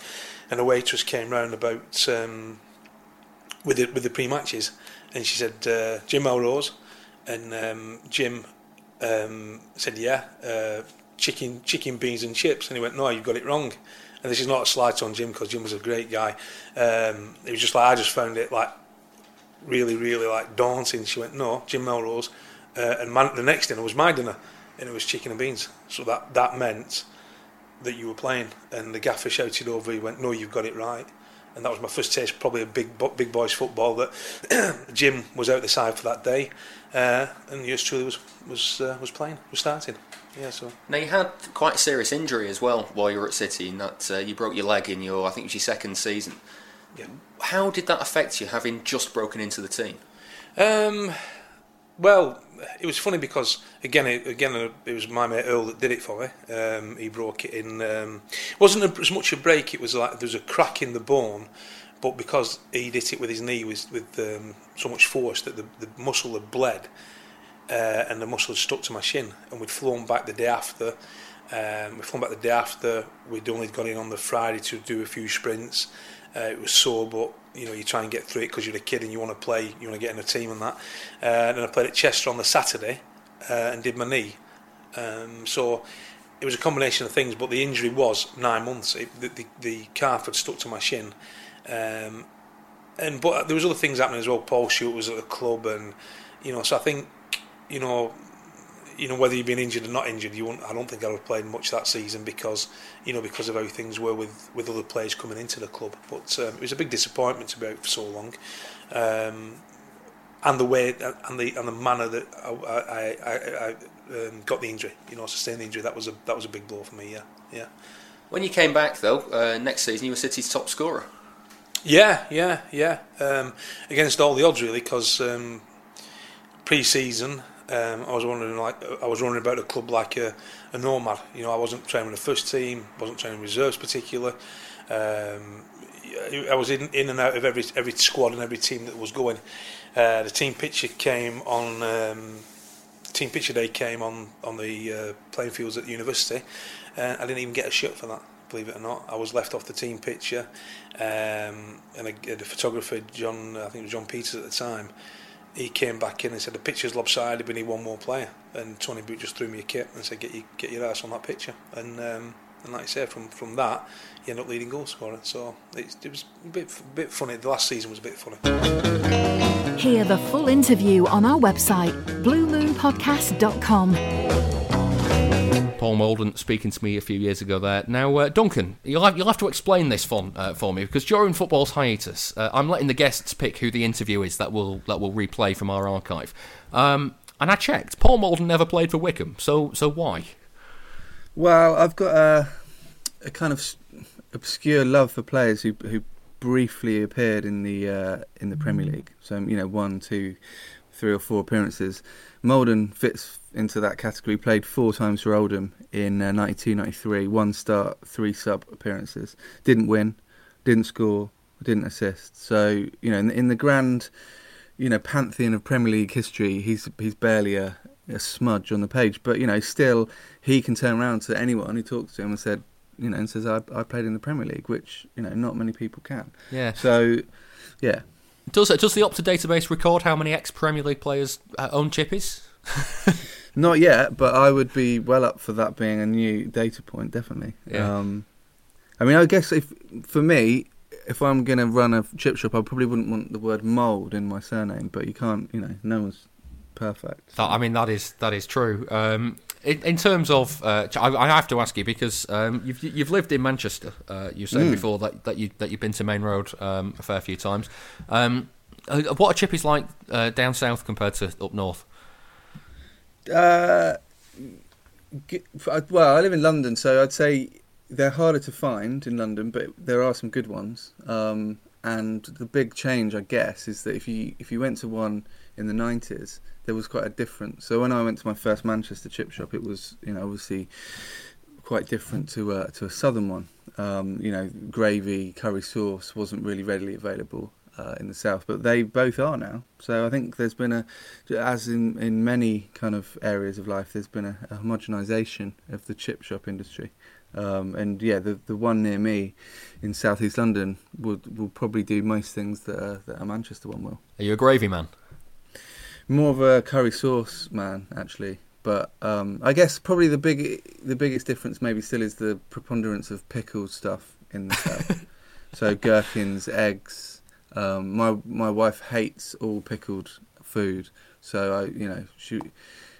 and a waitress came round about um, with the, with the pre-matches, and she said uh, Jim Melrose, and um, Jim um, said yeah, uh, chicken chicken beans and chips, and he went no, you've got it wrong. And this is not a slight on Jim because Jim was a great guy. Um, it was just like I just found it like really, really like daunting. She went no, Jim Melrose, uh, and the next dinner was my dinner and it was chicken and beans. So that that meant that you were playing, and the gaffer shouted over. He went, "No, you've got it right." And that was my first taste, probably a big big boys football. That Jim was out the side for that day, uh, and yours truly was was uh, was playing, was starting. Yeah, so. Now you had quite a serious injury as well while you were at City, in that uh, you broke your leg in your, I think it was your second season. Yeah. How did that affect you, having just broken into the team? Um, well, it was funny because again, it, again, it was my mate Earl that did it for me. Um, he broke it in. Um, it wasn't as much a break. It was like there was a crack in the bone, but because he hit it with his knee with with um, so much force that the, the muscle had bled, uh, and the muscle had stuck to my shin, and we'd flown back the day after. Um, we flown back the day after. We'd only gone in on the Friday to do a few sprints. Uh, it was sore, but you know you try and get through it because you're a kid and you want to play, you want to get in a team and that. Uh, and then I played at Chester on the Saturday uh, and did my knee. Um, so it was a combination of things, but the injury was nine months. It, the, the, the calf had stuck to my shin, um, and but there was other things happening as well. Paul Stewart was at the club, and you know, so I think you know you know whether you've been injured or not injured, you won't, I don't think I would have played much that season because you know because of how things were with, with other players coming into the club. But um, it was a big disappointment to be out for so long, um, and the way and the and the manner that I, I, I, I um, got the injury, you know, sustained the injury. That was a that was a big blow for me. Yeah, yeah. When you came back though, uh, next season you were City's top scorer. Yeah, yeah, yeah. Um, against all the odds, really, because um, pre-season um, I was wondering like I was running about the club like a, a nomad. You know, I wasn't training the first team, wasn't training reserves particular. Um, I was in, in and out of every every squad and every team that was going. Uh, the team picture came on. Um, team picture day came on on the uh, playing fields at the university. Uh, I didn't even get a shirt for that. Believe it or not, I was left off the team picture, um, and a, the photographer John, I think it was John Peters at the time, he came back in and said the picture's lopsided. We need one more player. And Tony Book just threw me a kit and said get you get your ass on that picture. And um, and like I said, from from that, he ended up leading goal scorer. So it, it was a bit a bit funny. The last season was a bit funny. Hear the full interview on our website, bluemoonpodcast.com. Paul Moulden speaking to me a few years ago there. Now, uh, Duncan, you'll have, you'll have to explain this for, uh, for me because during football's hiatus, uh, I'm letting the guests pick who the interview is that will that will replay from our archive. Um, and I checked, Paul Moulden never played for Wycombe, so so why? Well, I've got a, a kind of obscure love for players who who briefly appeared in the uh, in the Premier League. So you know, one, two, three or four appearances. Moulden fits into that category. Played four times for Oldham in uh, 92, 93. One start, three sub appearances. Didn't win, didn't score, didn't assist. So you know, in, in the grand, you know, pantheon of Premier League history, he's he's barely a, a smudge on the page. But you know, still, he can turn around to anyone who talks to him and said, you know, and says, I, I played in the Premier League, which you know, not many people can. Yeah. So, yeah. Does does the Opta database record how many ex Premier League players uh, own chippies? Not yet, but I would be well up for that being a new data point, definitely. Yeah. Um, I mean, I guess if for me, if I'm going to run a chip shop, I probably wouldn't want the word mould in my surname, but you can't, you know, no one's perfect. That, I mean, that is that is true. Um, in, in, terms of, uh, I, I, have to ask you because um, you've you've lived in Manchester. Uh, you said mm. before that, that you that you've been to Maine Road um, a fair few times. Um, uh, what are chippies like uh, down south compared to up north? Uh, well, I live in London, so I'd say they're harder to find in London, but there are some good ones. Um, and the big change, I guess, is that if you if you went to one in the nineties, there was quite a difference. So when I went to my first Manchester chip shop, it was you know obviously quite different to a, to a southern one. Um, you know, gravy, curry sauce wasn't really readily available uh, in the south, but they both are now. So I think there's been a, as in in many kind of areas of life, there's been a, a homogenisation of the chip shop industry. Um, and yeah, the the one near me in southeast London will will probably do most things that a, that a Manchester one will. Are you a gravy man? More of a curry sauce man, actually. But um, I guess probably the big the biggest difference maybe still is the preponderance of pickled stuff in the south. so gherkins, eggs. Um, my my wife hates all pickled food, so I you know she,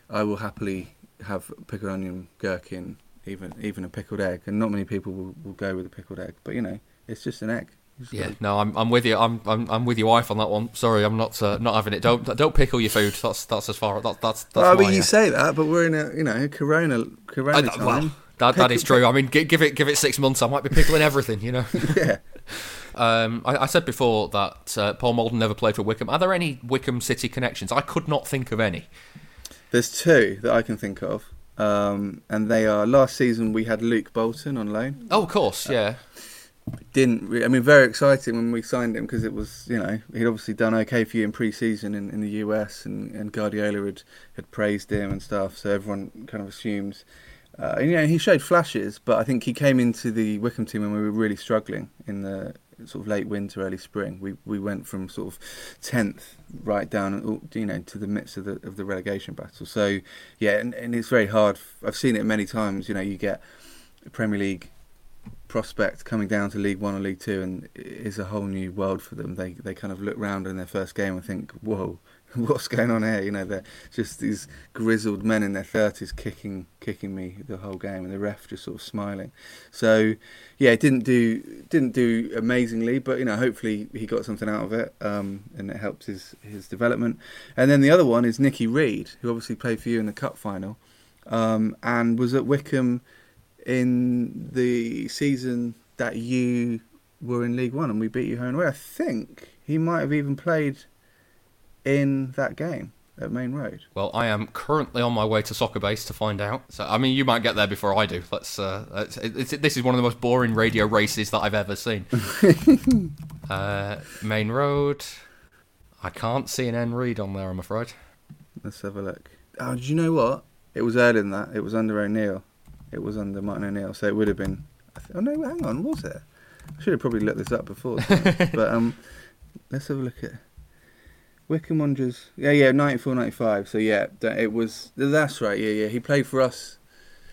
I will happily have pickled onion, gherkin, even even a pickled egg, and not many people will, will go with a pickled egg. But you know, it's just an egg. Yeah, no, I'm I'm with you. I'm I'm, I'm with your wife on that one. Sorry, I'm not uh, not having it. Don't don't pickle your food. That's that's as far that, that's that's. I mean, my, you uh, say that, but we're in a you know Corona Corona I- time. well, that, that is true. I mean, give it give it six months. I might be pickling everything. You know. yeah. Um, I, I said before that uh, Paul Moulden never played for Wycombe. Are there any Wycombe City connections? I could not think of any. There's two that I can think of, um, and they are last season we had Luke Bolton on loan. Oh, of course, yeah. Didn't re- I mean very exciting when we signed him because it was you know he'd obviously done okay for you in pre-season in, in the US and, and Guardiola had had praised him and stuff, so everyone kind of assumes. Uh, and, you know, he showed flashes, but I think he came into the Wycombe team when we were really struggling in the sort of late winter, early spring. We we went from sort of tenth right down, uh, you know, to the midst of the of the relegation battle. So yeah, and, and it's very hard. I've seen it many times. You know, you get a Premier League prospect coming down to League One or League Two, and it's a whole new world for them. They they kind of look round in their first game and think, "Whoa, what's going on here?" You know, they're just these grizzled men in their thirties kicking kicking me the whole game, and the ref just sort of smiling. So, yeah, it didn't do didn't do amazingly, but you know, hopefully he got something out of it, um, and it helped his his development. And then the other one is Nicky Reid, who obviously played for you in the cup final, um, and was at Wycombe in the season that you were in League One and we beat you home away. I think he might have even played in that game at Main Road. Well, I am currently on my way to Soccerbase to find out. So, I mean, you might get there before I do. Let's. Uh, let's it's, this is one of the most boring radio races that I've ever seen. uh, Maine Road. I can't see an N Reid on there. I'm afraid. Let's have a look. Oh, did you know what? It was earlier than that. It was under O'Neill. It was under Martin O'Neill. So it would have been. I th- oh no, hang on, was it? I should have probably looked this up before. but um, let's have a look at Wycombe Wanderers. Yeah, yeah, 94, 95. So yeah, it was. That's right. Yeah, yeah. He played for us.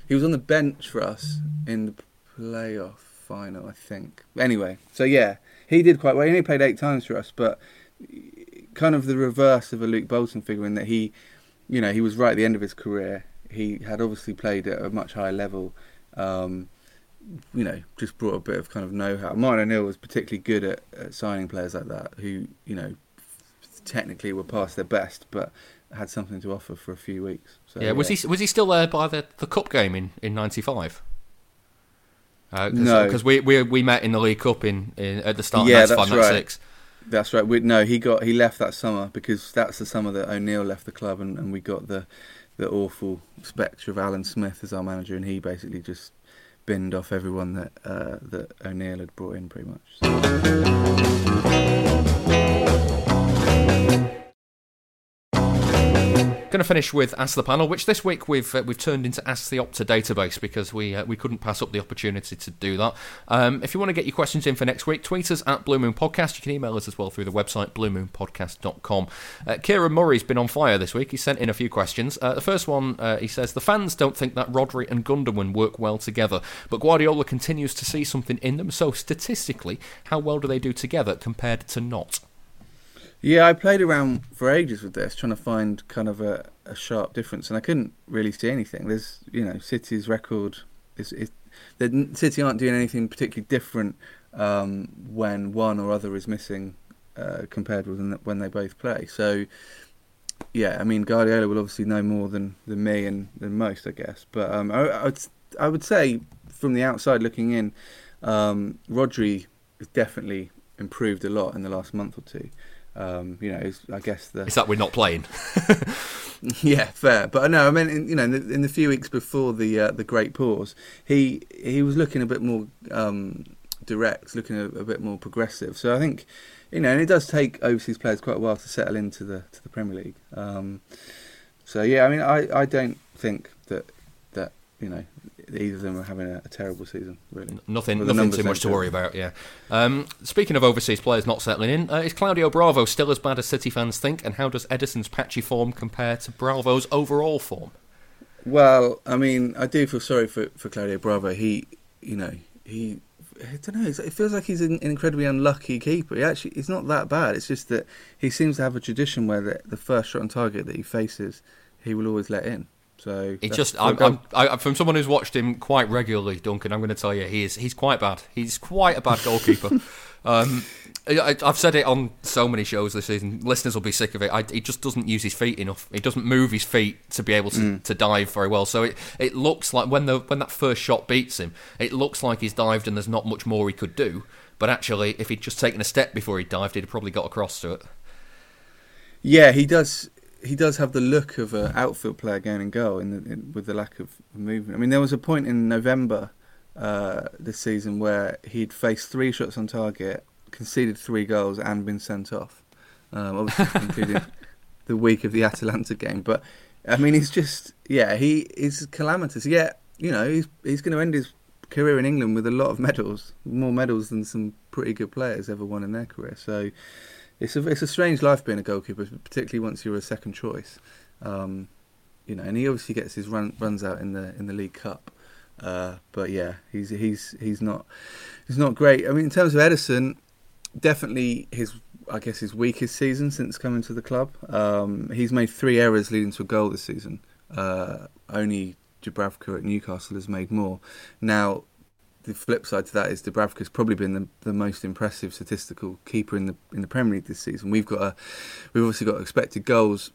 He was on the bench for us in the playoff final, I think. Anyway, so yeah, he did quite well. He only played eight times for us, but kind of the reverse of a Luke Bolton figure in that he, you know, he was right at the end of his career. He had obviously played at a much higher level. Um, you know, just brought a bit of kind of know-how. Martin O'Neill was particularly good at, at signing players like that, who you know, technically were past their best, but had something to offer for a few weeks. So, yeah, was he was he still there by the, the cup game in in '95? Uh, cause, No. because we, we we met in the League Cup in, in at the start Yeah, of that's 95, right. 96. That's right. We, no, he got he left that summer because that's the summer that O'Neill left the club, and, and we got the the awful spectre of Alan Smith as our manager, and he basically just binned off everyone that uh, that O'Neill had brought in, pretty much. So, Going to finish with Ask the Panel, which this week we've uh, we've turned into Ask the Opta database because we uh, we couldn't pass up the opportunity to do that. Um, if you want to get your questions in for next week, tweet us at Blue Moon Podcast. You can email us as well through the website bluemoonpodcast.com. Uh, Kieran Murray's been on fire this week. He sent in a few questions. Uh, the first one, uh, he says the fans don't think that Rodri and Gundogan work well together, but Guardiola continues to see something in them. So statistically, how well do they do together compared to not? Yeah, I played around for ages with this, trying to find kind of a, a sharp difference, and I couldn't really see anything. There's, you know, City's record is, is the City aren't doing anything particularly different um, when one or other is missing uh, compared with when- they both play. So, yeah, I mean, Guardiola will obviously know more than, than me and than most, I guess. But um, I, I, would, I would say from the outside looking in, um, Rodri has definitely improved a lot in the last month or two. Um, you know, I guess the is that we're not playing. yeah, fair. But no, I mean, in, you know, in the, in the, few weeks before the uh, the great pause, he he was looking a bit more um, direct, looking a, a, bit more progressive. So I think, you know, and it does take overseas players quite a while to settle into the to the Premier League. Um, so yeah, I mean, I, I don't think that that you know either of them are having a, a terrible season. Really, nothing, nothing too much to worry about. Yeah. Um, speaking of overseas players not settling in, uh, is Claudio Bravo still as bad as City fans think? And how does Ederson's patchy form compare to Bravo's overall form? Well, I mean, I do feel sorry for for Claudio Bravo. He, you know, he. I don't know. It feels like he's an incredibly unlucky keeper. He actually, he's not that bad. It's just that he seems to have a tradition where the, the first shot on target that he faces, he will always let in. So he just, I'm, I'm, I, from someone who's watched him quite regularly, Duncan, I'm going to tell you, he is, he's quite bad. He's quite a bad goalkeeper. um, I, have said it on so many shows this season. Listeners will be sick of it. I, he just doesn't use his feet enough. He doesn't move his feet to be able to, mm. to dive very well. So it, it looks like when the when that first shot beats him, it looks like he's dived and there's not much more he could do. But actually, if he'd just taken a step before he dived, he'd have probably got across to it. Yeah, he does he does have the look of an outfield player going and goal in the, in, with the lack of movement. I mean, there was a point in November uh, this season where he'd faced three shots on target, conceded three goals, and been sent off. Um, obviously, including the week of the Atalanta game. But I mean, he's just yeah, he is calamitous. Yeah, you know, he's he's going to end his career in England with a lot of medals, more medals than some pretty good players ever won in their career. So it's a it's a strange life being a goalkeeper, particularly once you're a second choice. Um, you know, and he obviously gets his run, runs out in the in the League Cup. Uh, but yeah, he's he's he's not he's not great. I mean, in terms of Ederson, definitely his I guess his weakest season since coming to the club. Um, he's made three errors leading to a goal this season. Uh, only Dubravka at Newcastle has made more. Now, the flip side to that is Dubravka's probably been the, the most impressive statistical keeper in the in the Premier League this season. We've got a we've obviously got expected goals.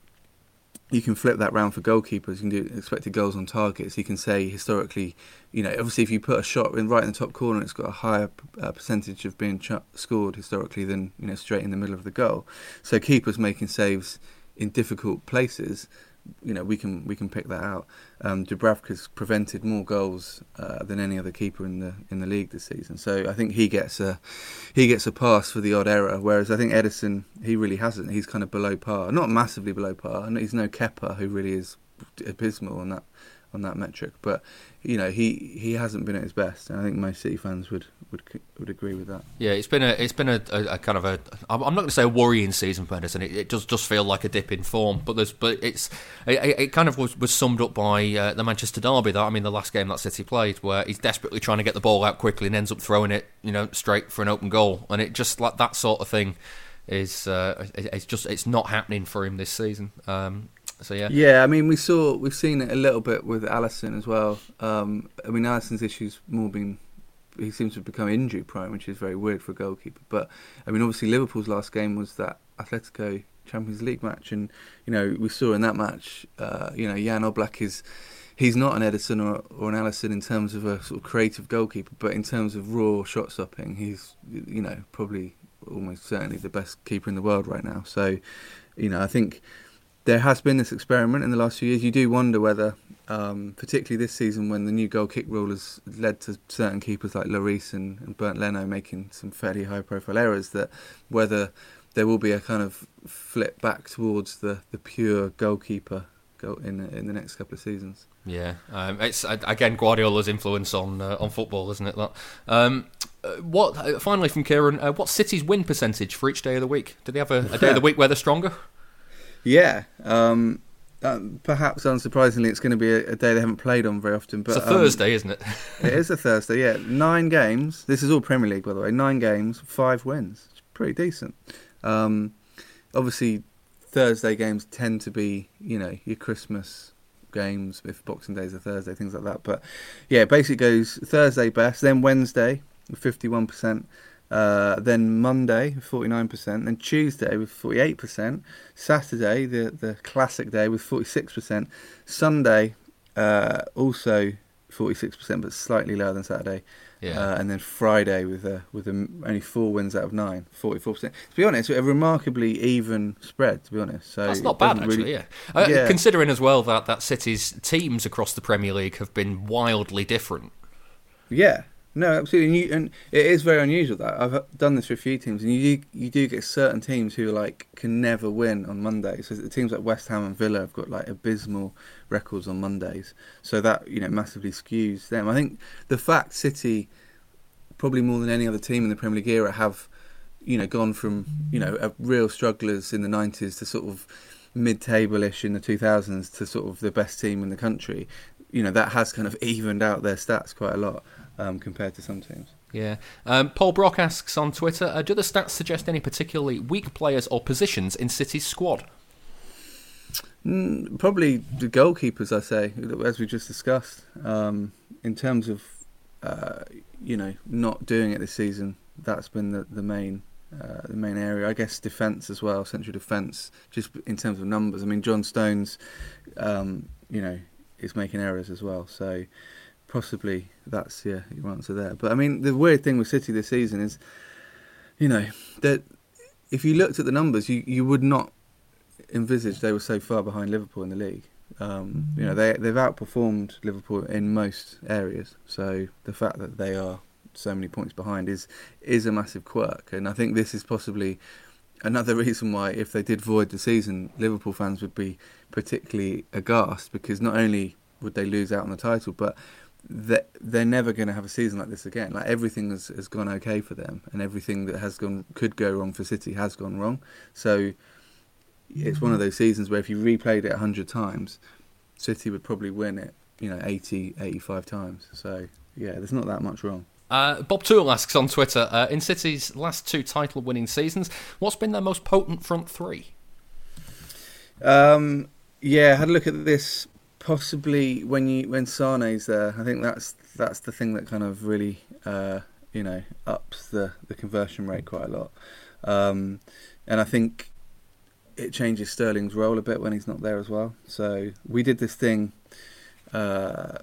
You can flip that round for goalkeepers. You can do expected goals on targets. You can say historically, you know, obviously if you put a shot in right in the top corner, it's got a higher uh, percentage of being ch- scored historically than you know straight in the middle of the goal. So keepers making saves in difficult places you know we can we can pick that out. Um, Dubravka's prevented more goals uh, than any other keeper in the in the league this season, so I think he gets a he gets a pass for the odd error. Whereas I think Ederson he really hasn't. He's kind of below par, not massively below par. And he's no Kepa who really is abysmal on that on that metric, but you know he he hasn't been at his best. And I think most City fans would would would agree with that. Yeah, it's been a it's been a, a, a kind of a I'm not going to say a worrying season for Ederson. It, it, does just feel like a dip in form, but there's but it's it, it kind of was, was summed up by uh, the Manchester derby. That I mean, the last game that City played, where he's desperately trying to get the ball out quickly and ends up throwing it, you know, straight for an open goal, and it just like that sort of thing is uh, it's just it's not happening for him this season. Um, so yeah, yeah. I mean, we saw we've seen it a little bit with Alisson as well. Um, I mean, Alisson's issues more been he seems to have become injury prone, which is very weird for a goalkeeper. But I mean, obviously Liverpool's last game was that Atletico Champions League match, and you know we saw in that match, uh, you know Jan Oblak is he's not an Ederson or, or an Alisson in terms of a sort of creative goalkeeper, but in terms of raw shot stopping, he's you know probably almost certainly the best keeper in the world right now. So, you know, I think there has been this experiment in the last few years. You do wonder whether um, particularly this season when the new goal kick rule has led to certain keepers like Lloris and, and Bernd Leno making some fairly high profile errors, that whether there will be a kind of flip back towards the, the pure goalkeeper go in in the next couple of seasons. Yeah, um, it's again Guardiola's influence on uh, on football, isn't it? That. Um, uh, what uh, finally from Kieran? Uh, what's City's win percentage for each day of the week? Do they have a, a day of the week where they're stronger? Yeah, um, uh, perhaps unsurprisingly, it's going to be a, a, day they haven't played on very often. But it's a um, Thursday, isn't it? it is a Thursday. Yeah, nine games. This is all Premier League, by the way. Nine games, five wins. It's pretty decent. Um, obviously, Thursday games tend to be, you know, your Christmas games if Boxing Day is a Thursday, things like that. But yeah, basically goes Thursday best, then Wednesday, fifty-one percent. Uh, then Monday, 49%. Then Tuesday with 48%. Saturday, the, the classic day, with 46%. Sunday, uh, also forty-six percent, but slightly lower than Saturday. Yeah. Uh, and then Friday with a, with a, only four wins out of nine, 44 percent. To be honest, a remarkably even spread. To be honest, so That's not bad, actually. really- yeah. Uh, Yeah. Considering as well that that City's teams across the Premier League have been wildly different. Yeah, no, absolutely. And, you, and it is very unusual that I've done this for a few teams, and you do, you do get certain teams who like can never win on Mondays. So the teams like West Ham and Villa have got like abysmal records on Mondays, so that you know massively skews them. I think the fact City, probably more than any other team in the Premier League era, have you know gone from you know real strugglers in the nineties to sort of mid-table-ish in the 2000s to sort of the best team in the country you know that has kind of evened out their stats quite a lot um, compared to some teams. Yeah. Um, Paul Brock asks on Twitter uh, Do the stats suggest any particularly weak players or positions in City's squad? Mm, probably the goalkeepers, I say, as we just discussed. Um, in terms of uh, you know not doing it this season, that's been the the main uh, the main area. I guess defence as well, central defence. Just in terms of numbers, I mean, John Stones, um, you know, is making errors as well. So possibly that's yeah your answer there. But I mean, the weird thing with City this season is, you know, that if you looked at the numbers, you you would not envisage they were so far behind Liverpool in the league. Um, you know, they they've outperformed Liverpool in most areas. So the fact that they are so many points behind is is a massive quirk, and I think this is possibly another reason why, if they did void the season, Liverpool fans would be particularly aghast because not only would they lose out on the title, but that they're never going to have a season like this again. Like everything has, has gone okay for them, and everything that has gone could go wrong for City has gone wrong. So it's one of those seasons where if you replayed it 100 times, City would probably win it, you know, 80, 85 times. So yeah, there's not that much wrong. Uh, Bob Toole asks on Twitter uh, In City's last two title winning seasons, what's been their most potent front three? Um, yeah, I had a look at this. Possibly when you when Sane's there, I think that's that's the thing that kind of really uh, you know ups the, the conversion rate quite a lot. Um, and I think it changes Sterling's role a bit when he's not there as well. So we did this thing uh,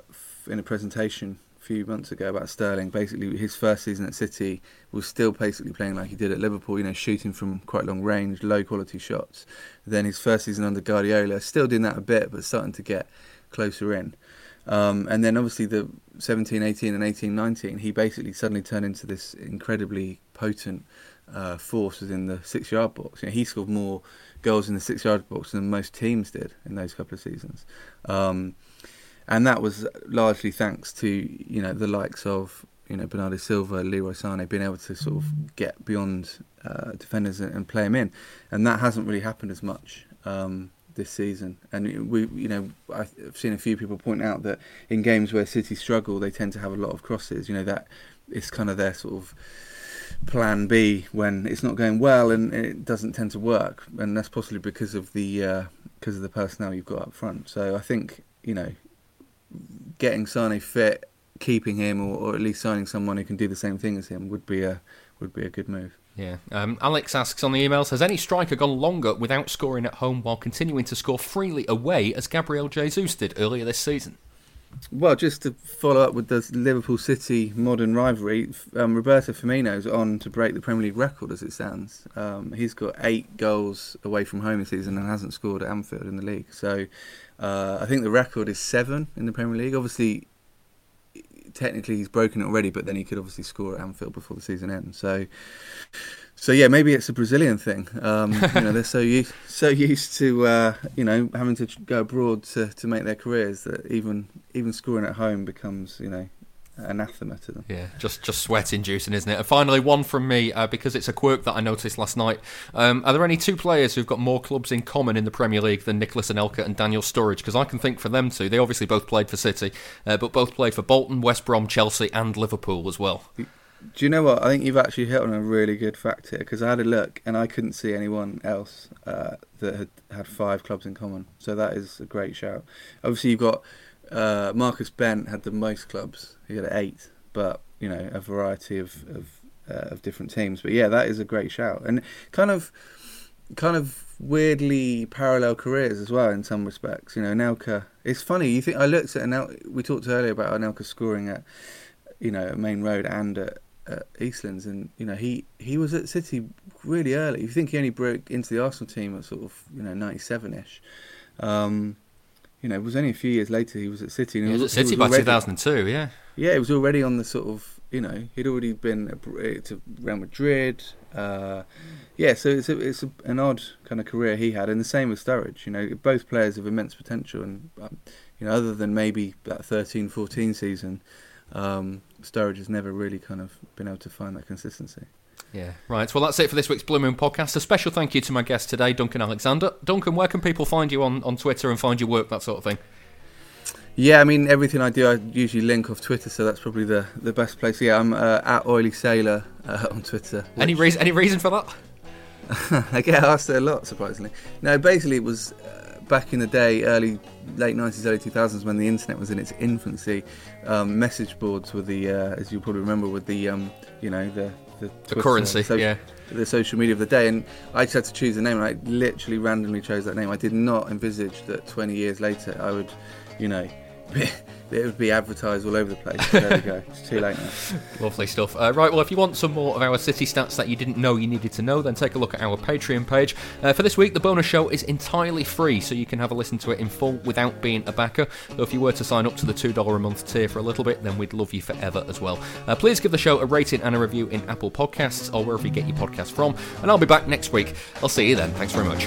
in a presentation few months ago about Sterling. Basically, his first season at City was still basically playing like he did at Liverpool. You know, shooting from quite long range, low quality shots. Then his first season under Guardiola, still doing that a bit, but starting to get closer in. Um, and then obviously the 17, 18, and 18, 19, he basically suddenly turned into this incredibly potent uh, force within the six-yard box. You know, he scored more goals in the six-yard box than most teams did in those couple of seasons, um, and that was largely thanks to you know the likes of you know Bernardo Silva, Leroy Sané being able to sort of get beyond uh, defenders and, and play him in, and that hasn't really happened as much. Um, this season, and we, you know, I've seen a few people point out that in games where City struggle, they tend to have a lot of crosses. You know, that it's kind of their sort of plan B when it's not going well and it doesn't tend to work, and that's possibly because of the uh, because of the personnel you've got up front. So I think you know, getting Sane fit, keeping him, or, or at least signing someone who can do the same thing as him would be a would be a good move. Yeah. Um, Alex asks on the emails Has any striker gone longer without scoring at home while continuing to score freely away as Gabriel Jesus did earlier this season? Well, just to follow up with the Liverpool City modern rivalry, um, Roberto Firmino's on to break the Premier League record as it stands. Um, he's got eight goals away from home this season and hasn't scored at Anfield in the league. So uh, I think the record is seven in the Premier League. Obviously, technically he's broken it already, but then he could obviously score at Anfield before the season ends. So, so yeah, maybe it's a Brazilian thing. Um, you know, they're so used so used to uh, you know having to go abroad to, to make their careers that even even scoring at home becomes you know anathema to them. Yeah, just just sweat inducing, isn't it? And finally, one from me uh, because it's a quirk that I noticed last night. Um, are there any two players who've got more clubs in common in the Premier League than Nicolas Anelka and Daniel Sturridge? Because I can think for them two, they obviously both played for City, uh, but both played for Bolton, West Brom, Chelsea, and Liverpool as well. Do you know what? I think you've actually hit on a really good fact here because I had a look and I couldn't see anyone else uh, that had had five clubs in common. So that is a great shout. Obviously, you've got uh, Marcus Bent had the most clubs. He had eight, but you know a variety of of, uh, of different teams. But yeah, that is a great shout and kind of kind of weirdly parallel careers as well in some respects. You know, Nelka It's funny. You think I looked at Anel- we talked earlier about Anelka scoring at you know at Main Road and at, at Eastlands, and you know he he was at City really early. You think he only broke into the Arsenal team at sort of you know ninety seven ish. Um, you know, it was only a few years later he was at City. And He he was at he City by already- 2002, yeah. Yeah, it was already on the sort of you know he'd already been ab- to Real Madrid. Uh, yeah, so it's a, it's a, an odd kind of career he had, and the same with Sturridge. You know, both players of immense potential, and um, you know, other than maybe that 13-14 season, um, Sturridge has never really kind of been able to find that consistency. Yeah, right. Well, that's it for this week's Blue Moon podcast. A special thank you to my guest today, Duncan Alexander. Duncan, where can people find you on, on Twitter and find your work, that sort of thing? Yeah, I mean everything I do, I usually link off Twitter, so that's probably the, the best place. Yeah, I'm uh, at Oily Sailor uh, on Twitter. Any which- reason? Any reason for that? I get asked it a lot, surprisingly. No, basically, it was uh, back in the day, early, late 90s, early 2000s, when the internet was in its infancy. Um, message boards were the, uh, as you probably remember, with the, um, you know, the the, The currency, so- yeah. the social media of the day, and I just had to choose a name, and I literally randomly chose that name. I did not envisage that 20 years later I would, you know, it would be advertised all over the place. There we go. It's too late now. Lovely stuff. Uh, right, well, if you want some more of our city stats that you didn't know you needed to know, then take a look at our Patreon page. Uh, for this week, the bonus show is entirely free, so you can have a listen to it in full without being a backer. Though if you were to sign up to the $2 a month tier for a little bit, then we'd love you forever as well. Uh, please give the show a rating and a review in Apple Podcasts or wherever you get your podcasts from, and I'll be back next week. I'll see you then. Thanks very much.